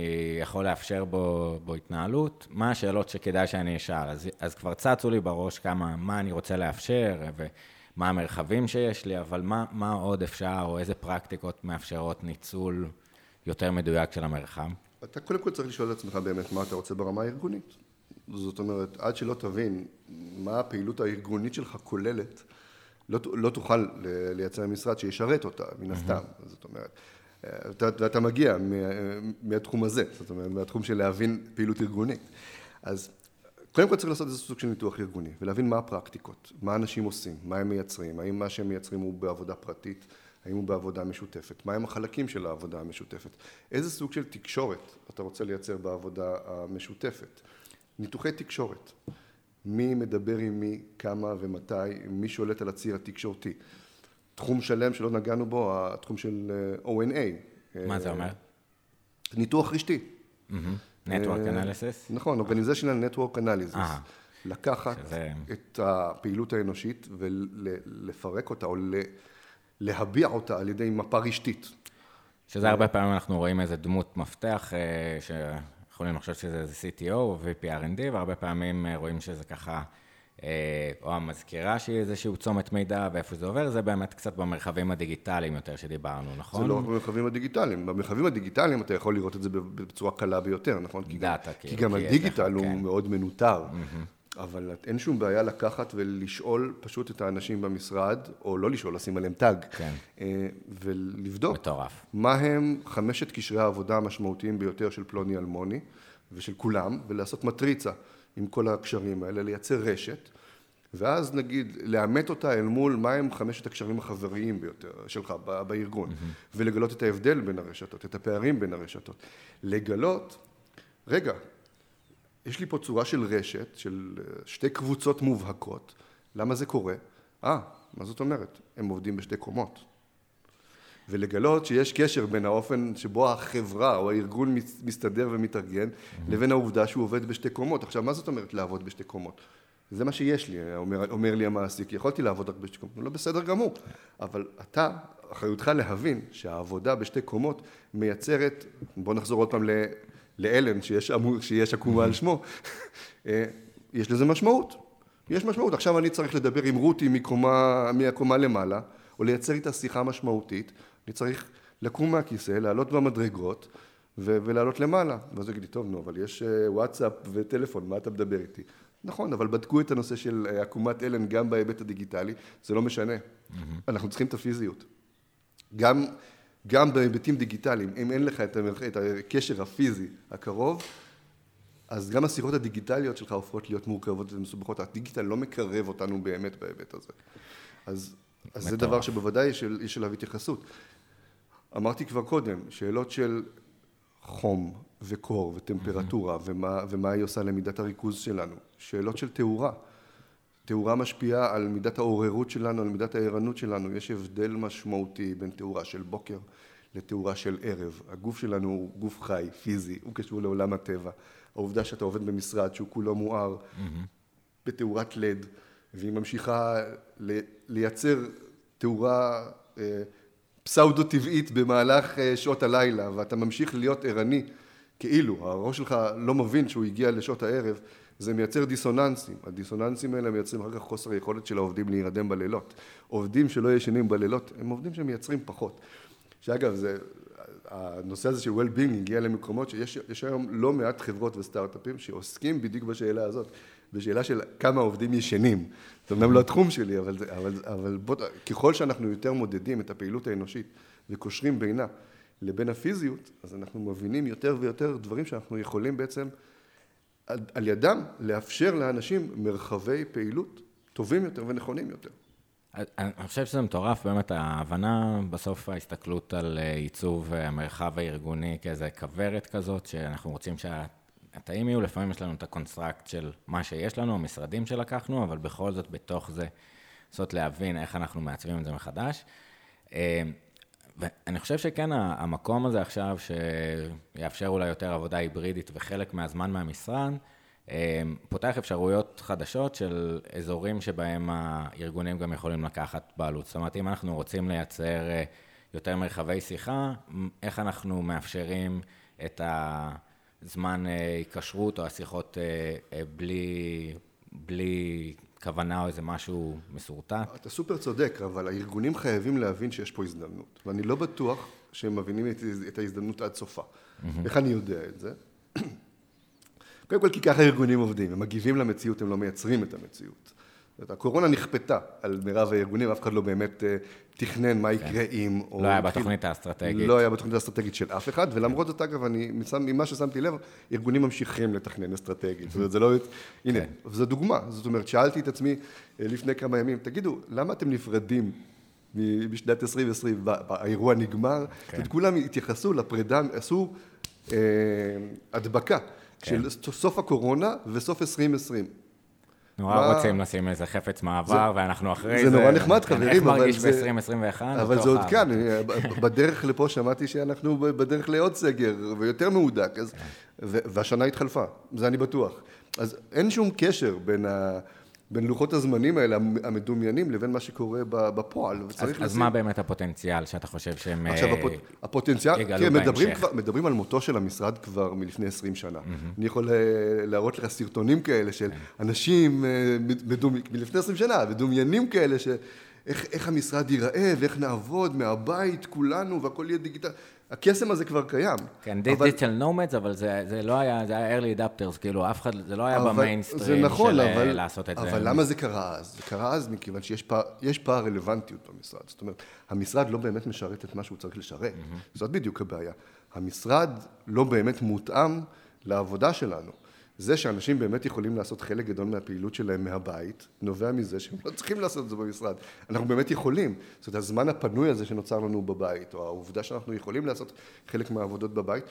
יכול לאפשר בו, בו התנהלות, מה השאלות שכדאי שאני אשאל. אז, אז כבר צצו לי בראש כמה, מה אני רוצה לאפשר, ומה המרחבים שיש לי, אבל מה, מה עוד אפשר, או איזה פרקטיקות מאפשרות ניצול יותר מדויק של המרחב? אתה קודם כל צריך לשאול את עצמך באמת מה אתה רוצה ברמה הארגונית. זאת אומרת, עד שלא תבין מה הפעילות הארגונית שלך כוללת, לא, לא תוכל לייצר משרד שישרת אותה, מן הסתם. זאת אומרת, ואתה מגיע מהתחום הזה, זאת אומרת, מהתחום של להבין פעילות ארגונית. אז קודם כל צריך לעשות איזה סוג של ניתוח ארגוני, ולהבין מה הפרקטיקות, מה אנשים עושים, מה הם מייצרים, האם מה שהם מייצרים הוא בעבודה פרטית, האם הוא בעבודה משותפת, מהם החלקים של העבודה המשותפת, איזה סוג של תקשורת אתה רוצה לייצר בעבודה המשותפת, ניתוחי תקשורת, מי מדבר עם מי, כמה ומתי, מי שולט על הציר התקשורתי. תחום שלם שלא נגענו בו, התחום של אה, ONA. מה זה אומר? ניתוח רשתי. Network אה, Analysis? נכון, Organizational Network Analysis. לקחת את הפעילות האנושית ולפרק אותה, או להביע אותה על ידי מפה רשתית. שזה הרבה פעמים אנחנו רואים איזה דמות מפתח, אה, שיכולים לחשוב שזה CTO או VP R&D, והרבה פעמים רואים שזה ככה... אה, או המזכירה שהיא איזשהו צומת מידע ואיפה זה עובר, זה באמת קצת במרחבים הדיגיטליים יותר שדיברנו, נכון? זה לא רק במרחבים הדיגיטליים, במרחבים הדיגיטליים אתה יכול לראות את זה בצורה קלה ביותר, נכון? דאטה, כאילו. כי גם הדיגיטל הוא כן. מאוד מנוטר. אבל אין שום בעיה לקחת ולשאול פשוט את האנשים במשרד, או לא לשאול, לשים עליהם tag, כן. אה, ולבדוק. מטורף. מה הם חמשת קשרי העבודה המשמעותיים ביותר של פלוני אלמוני, ושל כולם, ולעשות מטריצה. עם כל הקשרים האלה, לייצר רשת, ואז נגיד לאמת אותה אל מול מהם חמשת הקשרים החבריים ביותר שלך בארגון, mm-hmm. ולגלות את ההבדל בין הרשתות, את הפערים בין הרשתות. לגלות, רגע, יש לי פה צורה של רשת, של אה, שתי קבוצות מובהקות, למה זה קורה? אה, מה זאת אומרת? הם עובדים בשתי קומות. ולגלות שיש קשר בין האופן שבו החברה או הארגון מסתדר ומתארגן mm-hmm. לבין העובדה שהוא עובד בשתי קומות. עכשיו, מה זאת אומרת לעבוד בשתי קומות? זה מה שיש לי, אומר, אומר לי המעסיק, יכולתי לעבוד רק בשתי קומות, לא בסדר גמור, אבל אתה, אחריותך להבין שהעבודה בשתי קומות מייצרת, בוא נחזור עוד פעם לאלן, שיש, שיש עקומה על שמו, אה, יש לזה משמעות, יש משמעות. עכשיו אני צריך לדבר עם רותי מקומה, מהקומה למעלה, או לייצר איתה שיחה משמעותית, אני צריך לקום מהכיסא, לעלות במדרגות ו- ולעלות למעלה. ואז הוא יגיד לי, טוב, נו, אבל יש אה, וואטסאפ וטלפון, מה אתה מדבר איתי? נכון, אבל בדקו את הנושא של אה, עקומת אלן גם בהיבט הדיגיטלי, זה לא משנה. Mm-hmm. אנחנו צריכים את הפיזיות. גם, גם בהיבטים דיגיטליים, אם אין לך את, הקשר הפיזי הקרוב, אז גם השיחות הדיגיטליות שלך הופכות להיות מורכבות ומסובכות. הדיגיטל לא מקרב אותנו באמת בהיבט הזה. אז, אז זה דבר שבוודאי יש, יש אליו התייחסות. אמרתי כבר קודם, שאלות של חום וקור וטמפרטורה. ומה, ומה היא עושה למידת הריכוז שלנו, שאלות של תאורה. תאורה משפיעה על מידת העוררות שלנו, על מידת הערנות שלנו. יש הבדל משמעותי בין תאורה של בוקר לתאורה של ערב. הגוף שלנו הוא גוף חי, פיזי, הוא קשור לעולם הטבע. העובדה שאתה עובד במשרד שהוא כולו מואר, mm-hmm. בתאורת לד, והיא ממשיכה לייצר תאורה אה, פסאודו-טבעית במהלך אה, שעות הלילה, ואתה ממשיך להיות ערני, כאילו, הראש שלך לא מבין שהוא הגיע לשעות הערב, זה מייצר דיסוננסים. הדיסוננסים האלה מייצרים אחר כך חוסר היכולת של העובדים להירדם בלילות. עובדים שלא ישנים בלילות, הם עובדים שמייצרים פחות. שאגב, זה, הנושא הזה של well-being הגיע למקומות שיש היום לא מעט חברות וסטארט-אפים שעוסקים בדיוק בשאלה הזאת, בשאלה של כמה עובדים ישנים. זה אומנם לא התחום שלי, אבל, אבל, אבל בוא, ככל שאנחנו יותר מודדים את הפעילות האנושית וקושרים בינה לבין הפיזיות, אז אנחנו מבינים יותר ויותר דברים שאנחנו יכולים בעצם על, ידם לאפשר לאנשים מרחבי פעילות טובים יותר ונכונים יותר. אני חושב שזה מטורף, באמת ההבנה, בסוף ההסתכלות על אה, עיצוב המרחב הארגוני כאיזה כוורת כזאת, שאנחנו רוצים שהתאים יהיו, לפעמים יש לנו את ה construct של מה שיש לנו, המשרדים שלקחנו, אבל בכל זאת בתוך זה, לנסות להבין איך אנחנו מעצבים את זה מחדש. ואני חושב שכן, המקום הזה עכשיו, שיאפשר אולי יותר עבודה היברידית וחלק מהזמן מהמשרד, אמ, פותח אפשרויות חדשות של אזורים שבהם הארגונים גם יכולים לקחת בעלות. זאת אומרת, אם אנחנו רוצים לייצר אה, יותר מרחבי שיחה, איך אנחנו מאפשרים את הזמן אה, היקשרות או השיחות אה, בלי, בלי כוונה או איזה משהו מסורטט? אתה סופר צודק, אבל הארגונים חייבים להבין שיש פה הזדמנות, ואני לא בטוח שהם מבינים את ההזדמנות עד סופה. Mm-hmm. איך אני יודע את זה? קודם כל כי ככה ארגונים עובדים, הם מגיבים למציאות, הם לא מייצרים את המציאות. זאת הקורונה נכפתה על מירב הארגונים, אף אחד לא באמת אה, תכנן מה יקרה אם... לא היה בתוכנית האסטרטגית. לא היה בתוכנית האסטרטגית של אף אחד, ולמרות זאת, אגב, אני, ממה ששמתי לב, ארגונים ממשיכים לתכנן אסטרטגית. זאת אומרת, זה לא... הנה, כן. זו דוגמה. זאת אומרת, שאלתי את עצמי אה, לפני כמה ימים, תגידו, למה אתם נפרדים בשנת 2020, האירוע נגמר? זאת אומרת, כן. כולם התייחסו לפרידה, עשו אה, הדבקה. של כן. סוף הקורונה וסוף 2020. נורא רוצים לשים איזה חפץ מעבר, ואנחנו אחרי זה... זה נורא נחמד, חברים, איך מרגיש ב-2021? אבל זה עוד כאן, בדרך לפה שמעתי שאנחנו בדרך לעוד סגר, ויותר מהודק, כן. והשנה התחלפה, זה אני בטוח. אז אין שום קשר בין ה... בין לוחות הזמנים האלה המדומיינים לבין מה שקורה בפועל. אז, אז. מה באמת הפוטנציאל שאתה חושב שהם עכשיו, הפוט... הפוטנציאל, כן, מדברים, כבר, מדברים על מותו של המשרד כבר מלפני 20 שנה. Mm-hmm. אני יכול אה, להראות לך סרטונים כאלה של כן. אנשים אה, מדומ... מלפני 20 שנה, מדומיינים כאלה, ש... איך, איך המשרד ייראה ואיך נעבוד מהבית כולנו והכל יהיה דיגיטלי. הקסם הזה כבר קיים. כן, דיגיטל נומדס, אבל זה, זה לא היה, זה היה early adapters, כאילו, אף אחד, זה לא היה במיינסטרים נכון, של אבל, לעשות את אבל זה. אבל למה זה קרה אז? זה קרה אז מכיוון שיש פער, פער רלוונטיות במשרד. זאת אומרת, המשרד לא באמת משרת את מה שהוא צריך לשרת. Mm-hmm. זאת בדיוק הבעיה. המשרד לא באמת מותאם לעבודה שלנו. זה שאנשים באמת יכולים לעשות חלק גדול מהפעילות שלהם מהבית, נובע מזה שהם לא צריכים לעשות את זה במשרד. אנחנו באמת יכולים. זאת אומרת, הזמן הפנוי הזה שנוצר לנו בבית, או העובדה שאנחנו יכולים לעשות חלק מהעבודות בבית,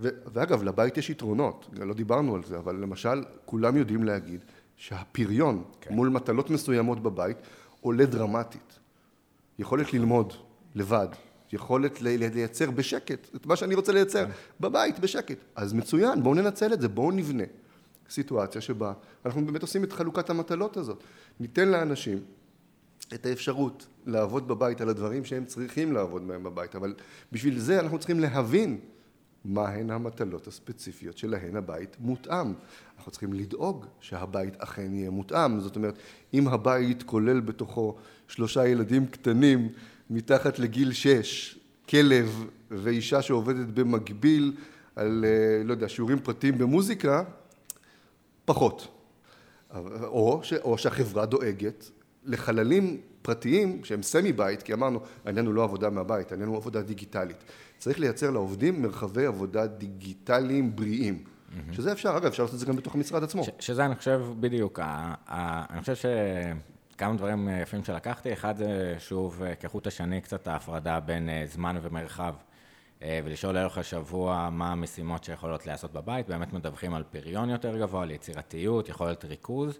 ו- ואגב, לבית יש יתרונות, לא דיברנו על זה, אבל למשל, כולם יודעים להגיד שהפריון כן. מול מטלות מסוימות בבית עולה דרמטית. יכולת ללמוד לבד, יכולת לייצר בשקט את מה שאני רוצה לייצר כן. בבית בשקט. אז מצוין, בואו ננצל את זה, בואו נבנה. סיטואציה שבה אנחנו באמת עושים את חלוקת המטלות הזאת. ניתן לאנשים את האפשרות לעבוד בבית על הדברים שהם צריכים לעבוד בהם בבית, אבל בשביל זה אנחנו צריכים להבין מהן המטלות הספציפיות שלהן הבית מותאם. אנחנו צריכים לדאוג שהבית אכן יהיה מותאם. זאת אומרת, אם הבית כולל בתוכו שלושה ילדים קטנים מתחת לגיל שש, כלב ואישה שעובדת במקביל על, אה, לא יודע, שיעורים פרטיים במוזיקה, פחות. או, ש, או שהחברה דואגת לחללים פרטיים שהם סמי בית, כי אמרנו, העניין הוא לא עבודה מהבית, העניין הוא עבודה דיגיטלית. צריך לייצר לעובדים מרחבי עבודה דיגיטליים בריאים. Mm-hmm. שזה אפשר, אגב, אפשר לעשות את זה גם בתוך המשרד עצמו. ש, שזה אני חושב בדיוק, ה, ה, אני חושב שכמה דברים יפים שלקחתי, אחד זה שוב כחוט השני קצת ההפרדה בין אה, זמן ומרחב. אה, ולשאול לאורך השבוע מה המשימות שיכולות להיעשות בבית, באמת מדווחים על פריון יותר גבוה, על יצירתיות, יכולת ריכוז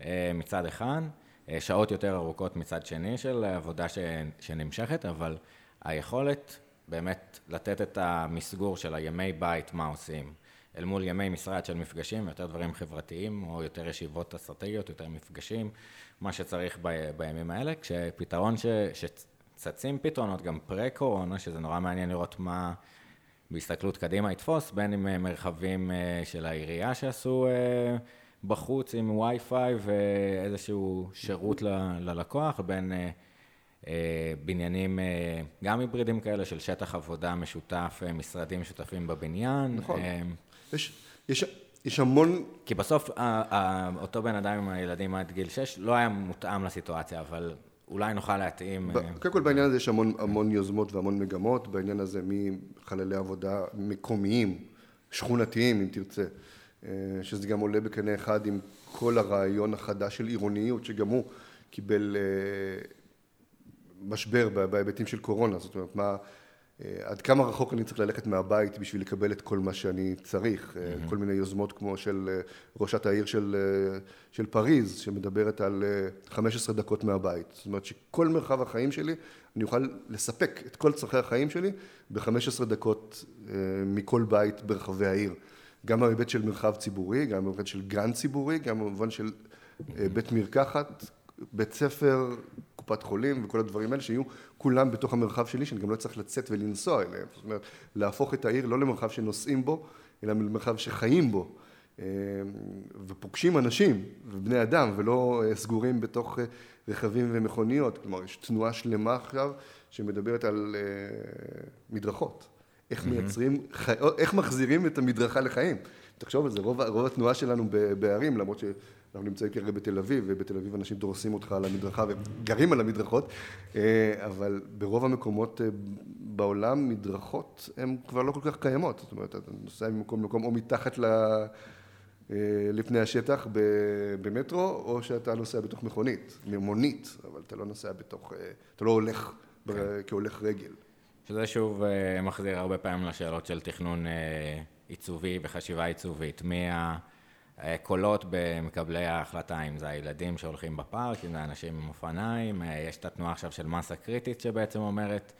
אה, מצד אחד, אה, שעות יותר ארוכות מצד שני של עבודה שנמשכת, אבל היכולת באמת לתת את המסגור של הימי בית, מה עושים, אל מול ימי משרד של מפגשים, יותר דברים חברתיים, או יותר ישיבות אסטרטגיות, יותר מפגשים, מה שצריך ב, בימים האלה, כשפתרון ש, צצים פתרונות גם פרה-קורונה, שזה נורא מעניין לראות מה בהסתכלות קדימה יתפוס, בין אם אה, מרחבים אה, של העירייה שעשו אה, בחוץ עם וי-פיי ואיזשהו שירות ל- ללקוח, בין בניינים גם היברידים כאלה של שטח עבודה משותף, משרדים משותפים בבניין. נכון. יש, יש, יש המון, כי בסוף אותו בן אדם עם הילדים עד גיל 6 לא היה מותאם לסיטואציה, אבל אולי נוכל להתאים... אה, קודם כל בעניין הזה יש המון, המון יוזמות והמון מגמות, בעניין הזה מחללי עבודה מקומיים, שכונתיים אם תרצה, אה, שזה גם עולה בקנה אחד עם כל הרעיון החדש של עירוניות, שגם הוא קיבל אה, משבר בהיבטים של קורונה, זאת אומרת, מה, עד כמה רחוק אני צריך ללכת מהבית בשביל לקבל את כל מה שאני צריך, אה, כל מיני יוזמות כמו של אה, ראשת העיר של, אה, של פריז, שמדברת על אה, 15 דקות מהבית, זאת אומרת שכל מרחב החיים שלי, אני אוכל לספק את כל צרכי החיים שלי ב-15 דקות אה, מכל בית ברחבי העיר, גם בהיבט של מרחב ציבורי, גם בהיבט של גן ציבורי, גם במובן של אה, בית מרקחת, בית ספר, קופת חולים וכל הדברים האלה שיהיו כולם בתוך המרחב שלי, שאני גם לא צריך לצאת ולנסוע אליהם. זאת אומרת, להפוך את העיר לא למרחב שנוסעים בו, אלא למרחב שחיים בו. אה, ופוגשים אנשים ובני אדם, ולא אה, סגורים בתוך אה, רכבים ומכוניות. כלומר, יש תנועה שלמה עכשיו שמדברת על מדרכות. איך מייצרים, איך מחזירים את המדרכה לחיים. תחשוב על זה, רוב, רוב התנועה שלנו בערים, למרות שאנחנו נמצאים כרגע בתל אביב, ובתל אביב אנשים דורסים אותך על המדרכה וגרים על המדרכות, אה, אבל ברוב המקומות אה, בעולם מדרכות הן כבר לא כל כך קיימות. זאת אומרת, אתה נוסע ממקום למקום או מתחת ל... אה, לפני השטח במטרו, או שאתה נוסע בתוך מכונית, מונית, אבל אתה לא נוסע בתוך, אתה לא הולך ב- כהולך רגל. שזה שוב מחזיר הרבה פעמים לשאלות של תכנון עיצובי וחשיבה עיצובית. מי הקולות במקבלי ההחלטה, אם זה הילדים שהולכים בפארק, אם זה אנשים עם אופניים, אה, יש את התנועה עכשיו של מסה קריטית שבעצם אומרת,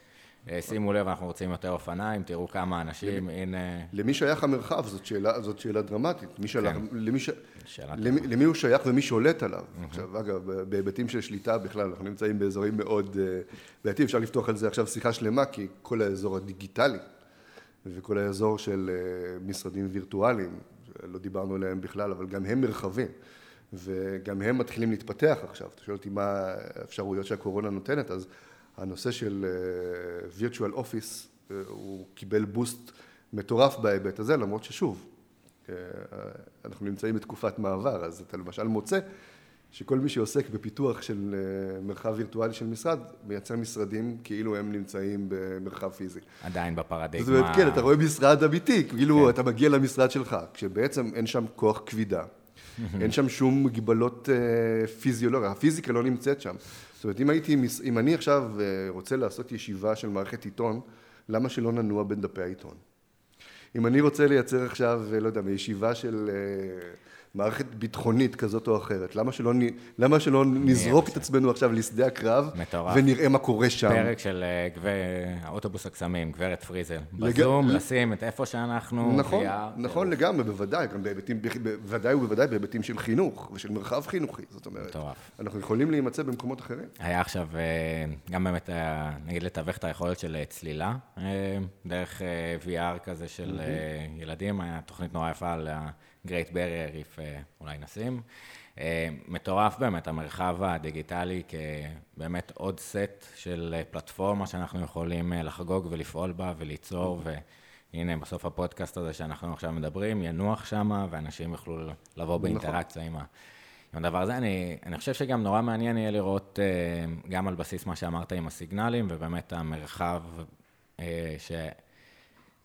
אה, שימו לב, אנחנו רוצים יותר אופניים, תראו כמה אנשים, הנה... למי שייך המרחב? זאת שאלה, זאת שאלה דרמטית. מי שלח, כן. למי, ש... שאלה למי, למי הוא שייך ומי שולט עליו. עכשיו, אגב, בהיבטים של שליטה בכלל, אנחנו נמצאים באזורים מאוד אה, בעייתיים, אפשר לפתוח על זה עכשיו שיחה שלמה, כי כל האזור הדיגיטלי וכל האזור של אה, משרדים וירטואליים, לא דיברנו עליהם בכלל, אבל גם הם מרחבים. וגם הם מתחילים להתפתח עכשיו. אתה שואל אותי מה האפשרויות שהקורונה נותנת, אז הנושא של אה, virtual office, אה, הוא קיבל בוסט מטורף בהיבט הזה, למרות ששוב, אנחנו נמצאים בתקופת מעבר, אז אתה למשל מוצא שכל מי שעוסק בפיתוח של אה, מרחב וירטואלי של משרד, מייצר משרדים כאילו הם נמצאים במרחב פיזי. עדיין בפרדיגמה. זאת אומרת, כן, אתה רואה משרד אמיתי, כאילו אתה מגיע למשרד שלך, כשבעצם אין שם כוח כבידה, אין שם שום מגבלות אה, פיזיולוגיה, הפיזיקה לא נמצאת שם. זאת אומרת, אם הייתי, אם אני עכשיו אה, רוצה לעשות ישיבה של מערכת עיתון, למה שלא ננוע בין דפי העיתון? אם אני רוצה לייצר עכשיו, אה, לא יודע, ישיבה של אה, מערכת ביטחונית כזאת או אחרת, למה שלא, למה שלא נזרוק את עצמנו עכשיו לשדה הקרב, מטורף. ונראה מה קורה שם? פרק של אה, גבר... האוטובוס הקסמים, גברת פריזל. לג- בזום, ל- לשים את איפה שאנחנו, נכון, VR, נכון לגמרי, בוודאי, גם בהיבטים, בוודאי ובוודאי בהיבטים של חינוך ושל מרחב חינוכי, זאת אומרת, מטורף. אנחנו יכולים להימצא במקומות אחרים. היה עכשיו אה, גם באמת, אה, נגיד לתווך את היכולת של אה, צלילה, אה, דרך אה, VR כזה של אה, ילדים, היה תוכנית נורא יפה על ה-Great Barrier Reef, אה, אולי נשים. אה, מטורף באמת, המרחב הדיגיטלי כבאמת עוד סט של אה, פלטפורמה שאנחנו יכולים אה, לחגוג ולפעול בה וליצור, והנה בסוף הפודקאסט הזה שאנחנו עכשיו מדברים, ינוח שמה, ואנשים יוכלו לבוא באינטראקציה עם ה... עם הדבר הזה, אני, אני חושב שגם נורא מעניין יהיה לראות גם על בסיס מה שאמרת עם הסיגנלים, ובאמת המרחב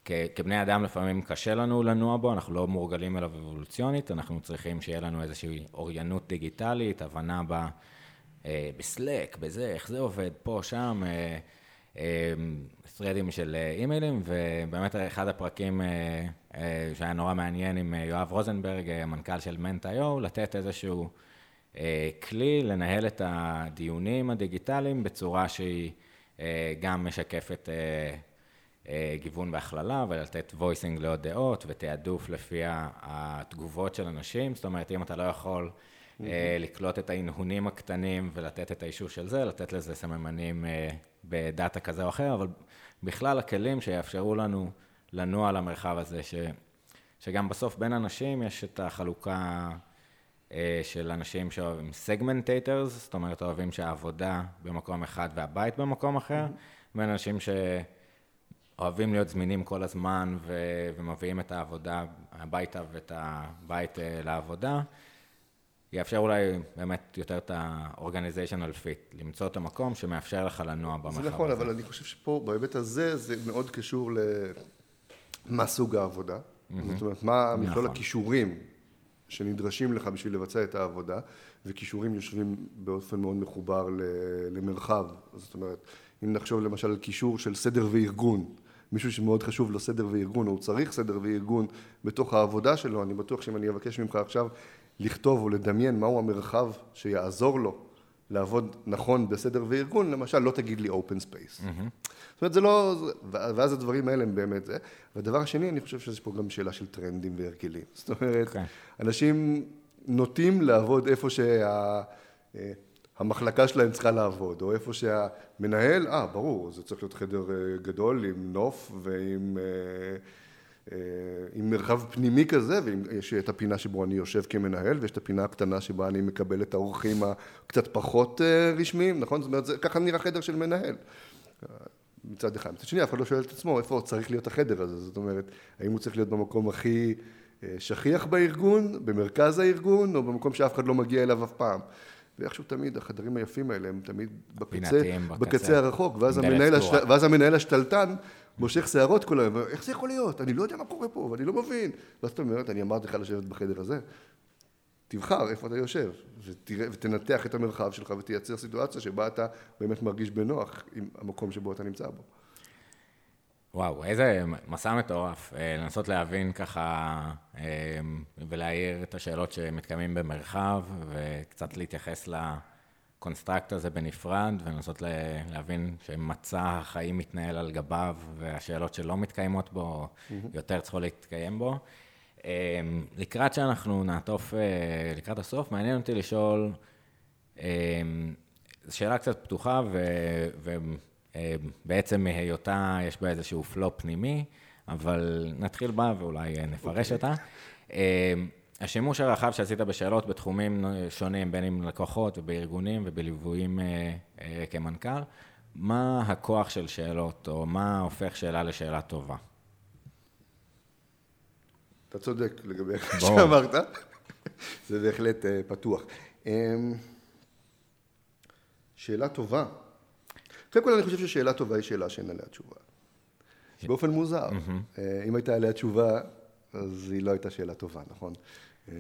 שכבני אדם לפעמים קשה לנו לנוע בו, אנחנו לא מורגלים אליו אבולוציונית, אנחנו צריכים שיהיה לנו איזושהי אוריינות דיגיטלית, הבנה ב, uh, בסלק, בזה, איך זה עובד, פה, שם, uh, סטרדים של אה, אימיילים, ובאמת אחד הפרקים אה, אה, שהיה נורא מעניין עם אה, יואב רוזנברג, אה, המנכ"ל של מנט.איו, לתת איזשהו אה, כלי לנהל את הדיונים הדיגיטליים בצורה שהיא אה, גם משקפת אה, אה, גיוון והכללה, ולתת voicing לעוד דעות ותעדוף לפי התגובות של אנשים. זאת אומרת, אם אתה לא יכול אה, לקלוט את ההנהונים הקטנים ולתת את האישור של זה, לתת לזה סממנים אה, בדאטה כזה או אחר, אבל בכלל הכלים שיאפשרו לנו לנוע למרחב הזה, ש, שגם בסוף בין אנשים יש את החלוקה אה, של אנשים שאוהבים segmentators, זאת אומרת אוהבים שהעבודה במקום אחד והבית במקום אחר, mm-hmm. בין אנשים שאוהבים להיות זמינים כל הזמן ו- ומביאים את העבודה הביתה ואת הבית לעבודה. יאפשר אולי באמת יותר את ה-organizational fit, למצוא את המקום שמאפשר לך לנוע במרחב הזה. זה נכון, אבל אני חושב שפה, בהיבט הזה, זה מאוד קשור למה סוג העבודה. זאת אומרת, מה מכלול נכון. הכישורים שנדרשים לך בשביל לבצע את העבודה, וכישורים יושבים באופן מאוד מחובר למרחב. זאת אומרת, אם נחשוב למשל על קישור של סדר וארגון, מישהו שמאוד חשוב לו סדר וארגון, או הוא צריך סדר וארגון בתוך העבודה שלו, אני בטוח שאם אני אבקש ממך עכשיו לכתוב או לדמיין מהו המרחב שיעזור לו לעבוד נכון בסדר וארגון, למשל, לא תגיד לי open space. Mm-hmm. זאת אומרת, זה לא... ואז הדברים האלה הם באמת זה. והדבר השני, אני חושב שיש פה גם שאלה של טרנדים והרגלים. זאת אומרת, okay. כן. אנשים נוטים לעבוד איפה שהמחלקה שה... שלהם צריכה לעבוד, או איפה שהמנהל, אה, ברור, זה צריך להיות חדר אה, גדול עם נוף ועם... אה, אה, עם מרחב פנימי כזה, ויש את הפינה שבו אני יושב כמנהל, ויש את הפינה הקטנה שבה אני מקבל את האורחים הקצת פחות אה, רשמיים, נכון? זאת אומרת, זה, ככה נראה חדר של מנהל. מצד אחד. מצד שני, אף אחד לא שואל את עצמו איפה צריך להיות החדר הזה, זאת אומרת, האם הוא צריך להיות במקום הכי אה, שכיח בארגון, במרכז הארגון, או במקום שאף אחד לא מגיע אליו אף פעם. ואיכשהו תמיד החדרים היפים האלה הם תמיד בקצה, בקצה הרחוק, ואז המנהל, השת, ואז המנהל השתלטן מושך שערות כל היום, איך זה יכול להיות? אני לא יודע מה קורה פה, ואני לא מבין. ואז אתה אומרת, אני אמרתי לך לשבת בחדר הזה. תבחר איפה אתה יושב, ותראה, ותנתח את המרחב שלך ותייצר סיטואציה שבה אתה באמת מרגיש בנוח עם המקום שבו אתה נמצא בו. וואו, איזה מסע מטורף, אה, לנסות להבין ככה אה, ולהעיר את השאלות שמתקיימים במרחב, וקצת להתייחס לקונסטרקט הזה בנפרד, ולנסות להבין שמצע החיים מתנהל על גביו, והשאלות שלא מתקיימות בו, יותר צריכות להתקיים בו. אמ, לקראת שאנחנו נעטוף אה, לקראת הסוף, מעניין אותי לשאול, זו שאלה קצת פתוחה, ובעצם מהיותה יש בה איזשהו פלופ פנימי, אבל נתחיל בה ואולי נפרש okay. אותה. אמ, השימוש הרחב שעשית בשאלות בתחומים שונים, בין אם לקוחות ובארגונים ובליוויים אה, אה, כמנכ"ל, מה הכוח של שאלות, או מה הופך שאלה לשאלה טובה? אתה צודק לגבי מה שאמרת, זה בהחלט פתוח. Um, שאלה טובה. קודם כל אני חושב ששאלה טובה היא שאלה שאין עליה תשובה. באופן מוזר. Uh, אם הייתה עליה תשובה, אז היא לא הייתה שאלה טובה, נכון? Uh,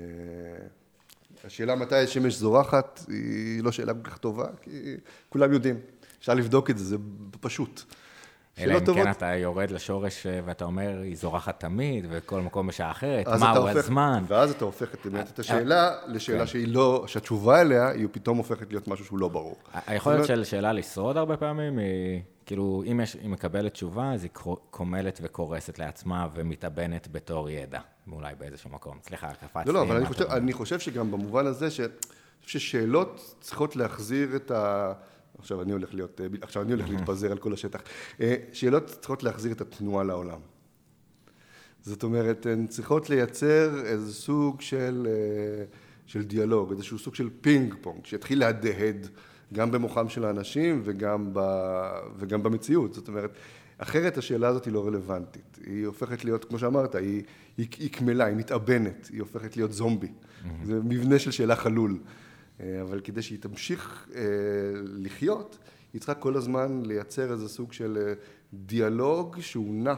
השאלה מתי השמש זורחת היא לא שאלה כל כך טובה, כי כולם יודעים. אפשר לבדוק את זה, זה פשוט. אלא אם כן אתה יורד לשורש אה, ואתה אומר, היא זורחת תמיד, וכל מקום בשעה אחרת, מהו הזמן. ואז אתה הופך את, באמת את השאלה לשאלה כן. שהיא לא, שהתשובה אליה, היא פתאום הופכת להיות משהו שהוא לא ברור. היכולת של שאלה לשרוד הרבה פעמים, היא, כאילו, אם היא מקבלת תשובה, אז היא קומלת וקורסת לעצמה ומתאבנת בתור ידע, אולי באיזשהו מקום. סליחה, קפצתי. לא, לא, אבל אני חושב שגם במובן הזה, ששאלות צריכות להחזיר את ה... עכשיו אני הולך להיות, אה, עכשיו אני הולך להתפזר על כל השטח. אה, שאלות צריכות להחזיר את התנועה לעולם. זאת אומרת, הן צריכות לייצר איזה סוג של, אה, של דיאלוג, איזשהו סוג של פינג פונג, שיתחיל להדהד גם במוחם של האנשים וגם, ב, וגם במציאות. זאת אומרת, אחרת השאלה הזאת היא לא רלוונטית. היא הופכת להיות, כמו שאמרת, היא, היא, היא קמלה, היא מתאבנת, היא הופכת להיות זומבי. זה מבנה של שאלה חלול. אה, אבל כדי שהיא תמשיך אה, לחיות, היא צריכה כל הזמן לייצר איזה סוג של אה, דיאלוג שהוא נע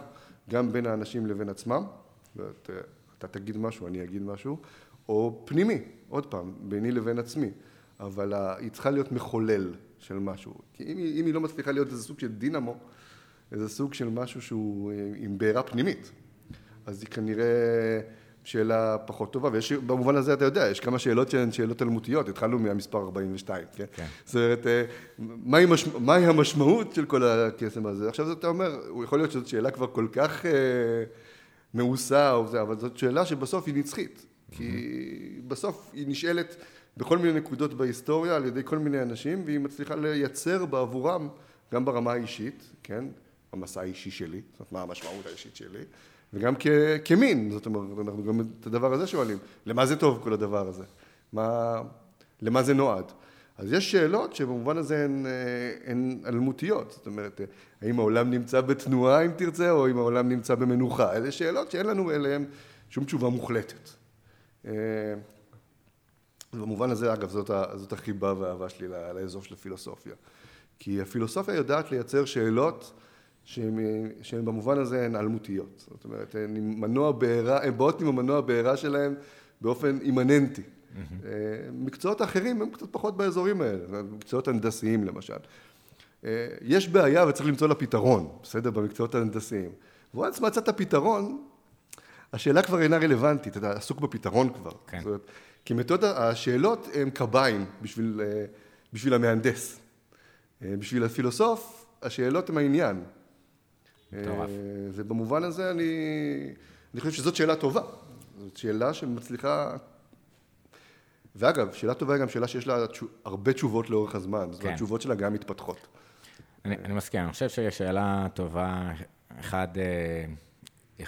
גם בין האנשים לבין עצמם, ואת, אתה תגיד משהו, אני אגיד משהו, או פנימי, עוד פעם, ביני לבין עצמי, אבל היא צריכה להיות מחולל של משהו, כי אם היא, אם היא לא מצליחה להיות איזה סוג של דינמו, איזה סוג של משהו שהוא עם בעירה פנימית, אז היא כנראה שאלה פחות טובה, ויש, במובן הזה אתה יודע, יש כמה שאלות שהן שאלות אלמותיות, התחלנו מהמספר 42, כן? כן. זאת אומרת, אה, מהי, מש, מהי המשמעות של כל הקסם הזה? עכשיו אתה אומר, יכול להיות שזאת שאלה כבר כל כך אה, מאוסה, אבל זאת שאלה שבסוף היא נצחית, כי בסוף היא נשאלת בכל מיני נקודות בהיסטוריה על ידי כל מיני אנשים, והיא מצליחה לייצר בעבורם, גם ברמה האישית, כן, המסע האישי שלי, זאת אומרת, מה המשמעות האישית שלי, וגם כ, כמין, זאת אומרת, אנחנו גם את הדבר הזה שואלים, למה זה טוב כל הדבר הזה? מה, למה זה נועד? אז יש שאלות שבמובן הזה הן, אה, הן אלמותיות, זאת אומרת, האם העולם נמצא בתנועה אם תרצה, או אם העולם נמצא במנוחה, אלה שאלות שאין לנו אליהן שום תשובה מוחלטת. אה, במובן הזה, אגב, זאת, זאת החיבה והאהבה שלי לאזור של הפילוסופיה. כי הפילוסופיה יודעת לייצר שאלות שהן במובן הזה הן אלמותיות. זאת אומרת, הן עם מנוע בעירה, הן באות עם המנוע בעירה שלהן באופן אימננטי. Mm-hmm. מקצועות אחרים הם קצת פחות באזורים האלה, מקצועות הנדסיים למשל. אה, יש בעיה וצריך למצוא לה פתרון, בסדר? במקצועות ההנדסיים. וואנס מצאת פתרון, השאלה כבר אינה רלוונטית, אתה עסוק בפתרון כבר. כן. זאת אומרת, כי מתודה, השאלות הן קביים בשביל, אה, בשביל המהנדס. בשביל הפילוסוף, השאלות הן העניין. מטורף. ובמובן הזה אני, אני חושב שזאת שאלה טובה. זאת שאלה שמצליחה... ואגב, שאלה טובה היא גם שאלה שיש לה הרבה תשובות לאורך הזמן. כן. זאת אומרת, התשובות שלה גם מתפתחות. אני, אני מסכים, אני חושב שהיא שאלה טובה. אחד, אה,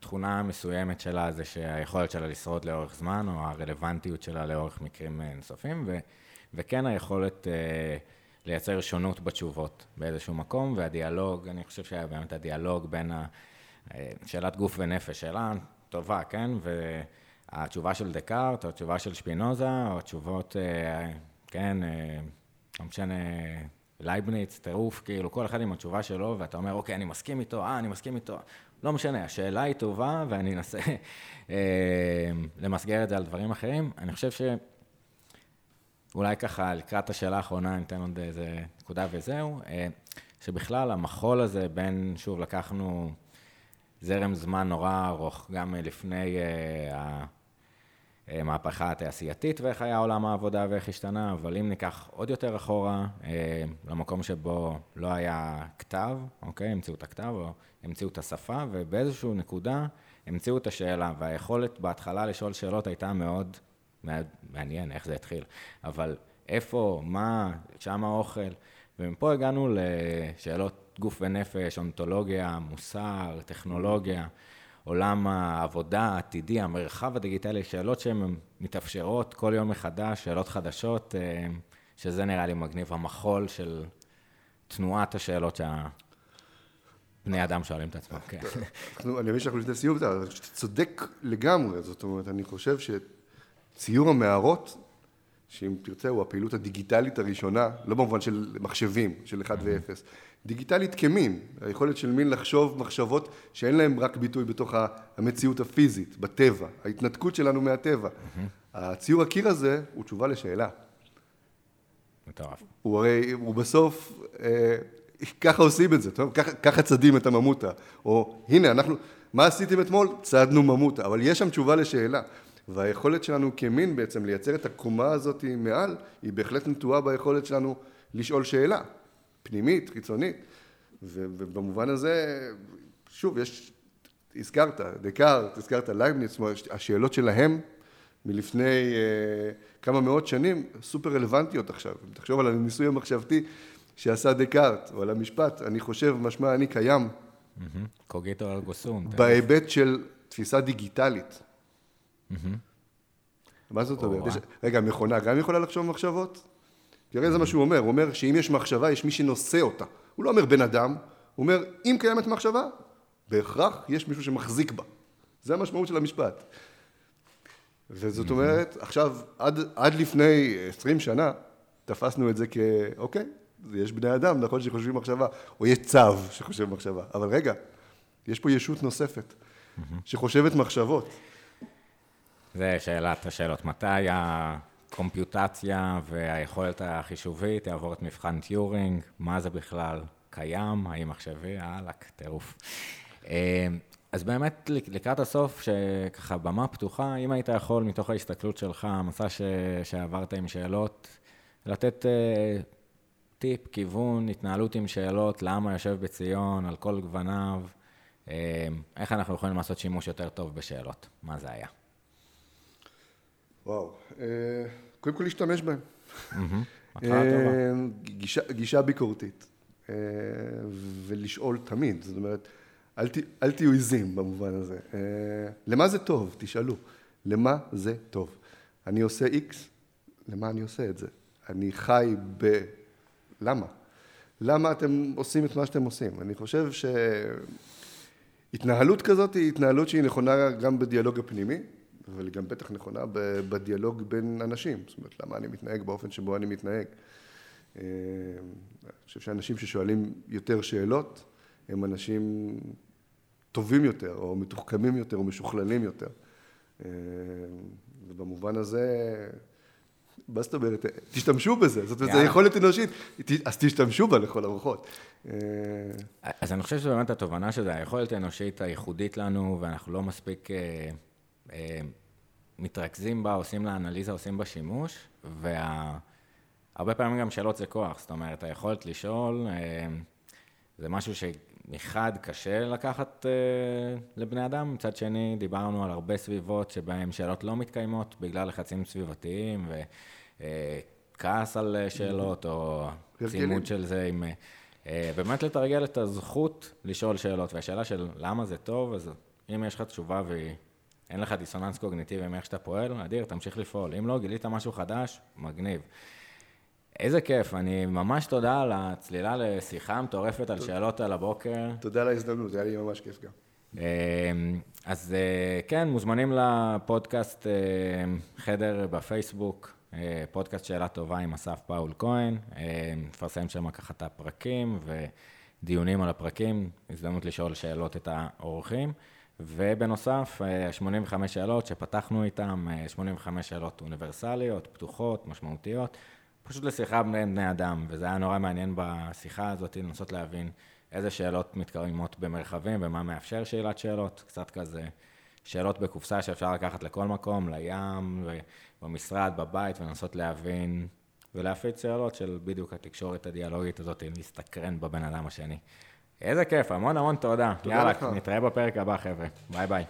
תכונה מסוימת שלה זה שהיכולת שלה לשרוד לאורך זמן, או הרלוונטיות שלה לאורך מקרים אה, נוספים, ו, וכן היכולת... אה, לייצר שונות בתשובות באיזשהו מקום, והדיאלוג, אני חושב שהיה באמת הדיאלוג בין ה... אה, שאלת גוף ונפש, שאלה טובה, כן? והתשובה של דקארט, או התשובה של שפינוזה, או התשובות, אה, כן, אה, לא משנה, לייבניץ, טירוף, כאילו, כל אחד עם התשובה שלו, ואתה אומר, אוקיי, אני מסכים איתו, אה, אני מסכים איתו. לא משנה, השאלה היא טובה, ואני אנסה למסגר את זה על דברים אחרים. אני חושב ש... אולי ככה, לקראת השאלה האחרונה, אני אתן עוד איזה נקודה וזהו, אה, שבכלל המחול הזה בין, שוב, לקחנו זרם זמן נורא ארוך, גם לפני אה, המהפכה התעשייתית ואיך היה עולם העבודה ואיך השתנה, אבל אם ניקח עוד יותר אחורה, אה, למקום שבו לא היה כתב, אוקיי? המציאו את הכתב או המציאו את השפה, ובאיזושהי נקודה המציאו את השאלה, והיכולת בהתחלה לשאול שאלות הייתה מאוד מעניין איך זה התחיל, אבל איפה, מה, שם האוכל, ומפה הגענו לשאלות גוף ונפש, אונתולוגיה, מוסר, טכנולוגיה, עולם העבודה העתידי, המרחב הדיגיטלי, שאלות שהן מתאפשרות כל יום מחדש, שאלות חדשות, אה, שזה נראה לי מגניב, המחול של תנועת השאלות שה... בני אדם שואלים את עצמם, כן. אני מבין שאנחנו לפני סיום, אתה צודק לגמרי, זאת אומרת, אני חושב ש... ציור המערות, שאם תרצה הוא הפעילות הדיגיטלית הראשונה, לא במובן של מחשבים, של 1 ו-0, דיגיטלית כמין, היכולת של מין לחשוב מחשבות שאין להן רק ביטוי בתוך המציאות הפיזית, בטבע, ההתנתקות שלנו מהטבע. הציור הקיר הזה הוא תשובה לשאלה. מטורף. הוא הרי, הוא בסוף, אה, ככה עושים את זה, טוב? ככה, ככה צדים את הממותה. או הנה, אנחנו, מה עשיתם אתמול? צדנו ממותה, אבל יש שם תשובה לשאלה. והיכולת שלנו כמין בעצם לייצר את הקומה הזאת מעל, היא בהחלט נטועה ביכולת שלנו לשאול שאלה, פנימית, חיצונית. ובמובן הזה, שוב, יש, הזכרת, דקארט, הזכרת לייבניץ, השאלות שלהם מלפני אה, כמה מאות שנים סופר רלוונטיות עכשיו. תחשוב על הניסוי המחשבתי שעשה דקארט, או על המשפט, אני חושב, משמע אני קיים. cogito ergo sum. בהיבט של תפיסה דיגיטלית. מה זאת אומרת? רגע, מכונה גם יכולה לחשוב מחשבות? תראה זה מה שהוא אומר, הוא אומר שאם יש מחשבה, יש מי שנושא אותה. הוא לא אומר בן אדם, הוא אומר, אם קיימת מחשבה, בהכרח יש מישהו שמחזיק בה. זה המשמעות של המשפט. וזאת אומרת, עכשיו, עד, עד לפני עשרים שנה, תפסנו את זה כאוקיי, יש בני אדם, נכון, שחושבים מחשבה, או יש צו שחושב מחשבה, אבל רגע, יש פה ישות נוספת, שחושבת מחשבות. זה שאלת השאלות. מתי הקומפיוטציה והיכולת החישובית יעבור את מבחן טיורינג? מה זה בכלל קיים? האם מחשבי? אהלק, טירוף. אה, אז באמת לקראת הסוף, שככה במה פתוחה, אם היית יכול מתוך ההסתכלות שלך, המסע ש... שעברת עם שאלות, לתת uh, טיפ, כיוון, התנהלות עם שאלות, למה יושב בציון, על כל גווניו, uh, איך אנחנו יכולים לעשות שימוש יותר טוב בשאלות, מה זה היה? וואו. אה, קודם כל להשתמש בהם. אה, גישה, גישה ביקורתית, אה, ולשאול תמיד, זאת אומרת, אל, ת, אל תהיו עיזים במובן הזה. למה זה טוב? תשאלו. למה זה טוב? אני עושה איקס, למה אני עושה את זה? אני חי ב... למה? למה אתם עושים את מה שאתם עושים? אני חושב שהתנהלות כזאת היא התנהלות שהיא נכונה גם בדיאלוג הפנימי, אבל היא גם בטח נכונה בדיאלוג בין אנשים. זאת אומרת, למה אני מתנהג באופן שבו אני מתנהג? אה, אני חושב שאנשים ששואלים יותר שאלות, הם אנשים טובים יותר, או מתוחכמים יותר, או משוכללים יותר. אה, ובמובן הזה, מה זאת אומרת? תשתמשו בזה, זאת אומרת, זו יכולת אנושית, אז תשתמשו בה לכל הרוחות. אה, אז אני חושב שבאמת התובנה שזו היכולת האנושית הייחודית לנו, ואנחנו לא מספיק מתרכזים בה, עושים לה אנליזה, עושים בה שימוש, והרבה פעמים גם שאלות זה כוח, זאת אומרת, היכולת לשאול, אה, זה משהו שמחד קשה לקחת אה, לבני אדם, מצד שני דיברנו על הרבה סביבות שבהן שאלות לא מתקיימות בגלל לחצים סביבתיים וכעס על אה, שאלות או. צימוד של זה עם... באמת לתרגל את הזכות לשאול שאלות, והשאלה של למה זה טוב, אז אם יש לך תשובה ואין לך דיסוננס קוגניטיבי מאיך שאתה פועל, אדיר, תמשיך לפעול. אם לא, גילית משהו חדש, מגניב. איזה כיף, אני ממש תודה על הצלילה לשיחה מטורפת על שאלות על הבוקר. תודה על ההזדמנות, היה לי ממש כיף גם. אה, אז אה, כן, מוזמנים לפודקאסט אה, חדר בפייסבוק, אה, פודקאסט שאלה טובה עם אסף פאול כהן, נפרסם שם ככה את הפרקים ודיונים על הפרקים, הזדמנות לשאול שאלות את האורחים. ובנוסף, אה, 85 שאלות שפתחנו איתן, אה, 85 שאלות אוניברסליות, פתוחות, משמעותיות, פשוט לשיחה בין בני אדם, וזה היה נורא מעניין בשיחה הזאת, לנסות להבין איזה שאלות מתקיימות במרחבים ומה מאפשר שאלת שאלות, קצת כזה שאלות בקופסה שאפשר לקחת לכל מקום, לים, במשרד, בבית, ולנסות להבין ולהפיץ שאלות של בדיוק התקשורת הדיאלוגית הזאת, להסתקרן בבן אדם השני. איזה כיף, המון המון תודה. תודה יאללה, לך. נתראה בפרק הבא, חבר'ה. ביי ביי.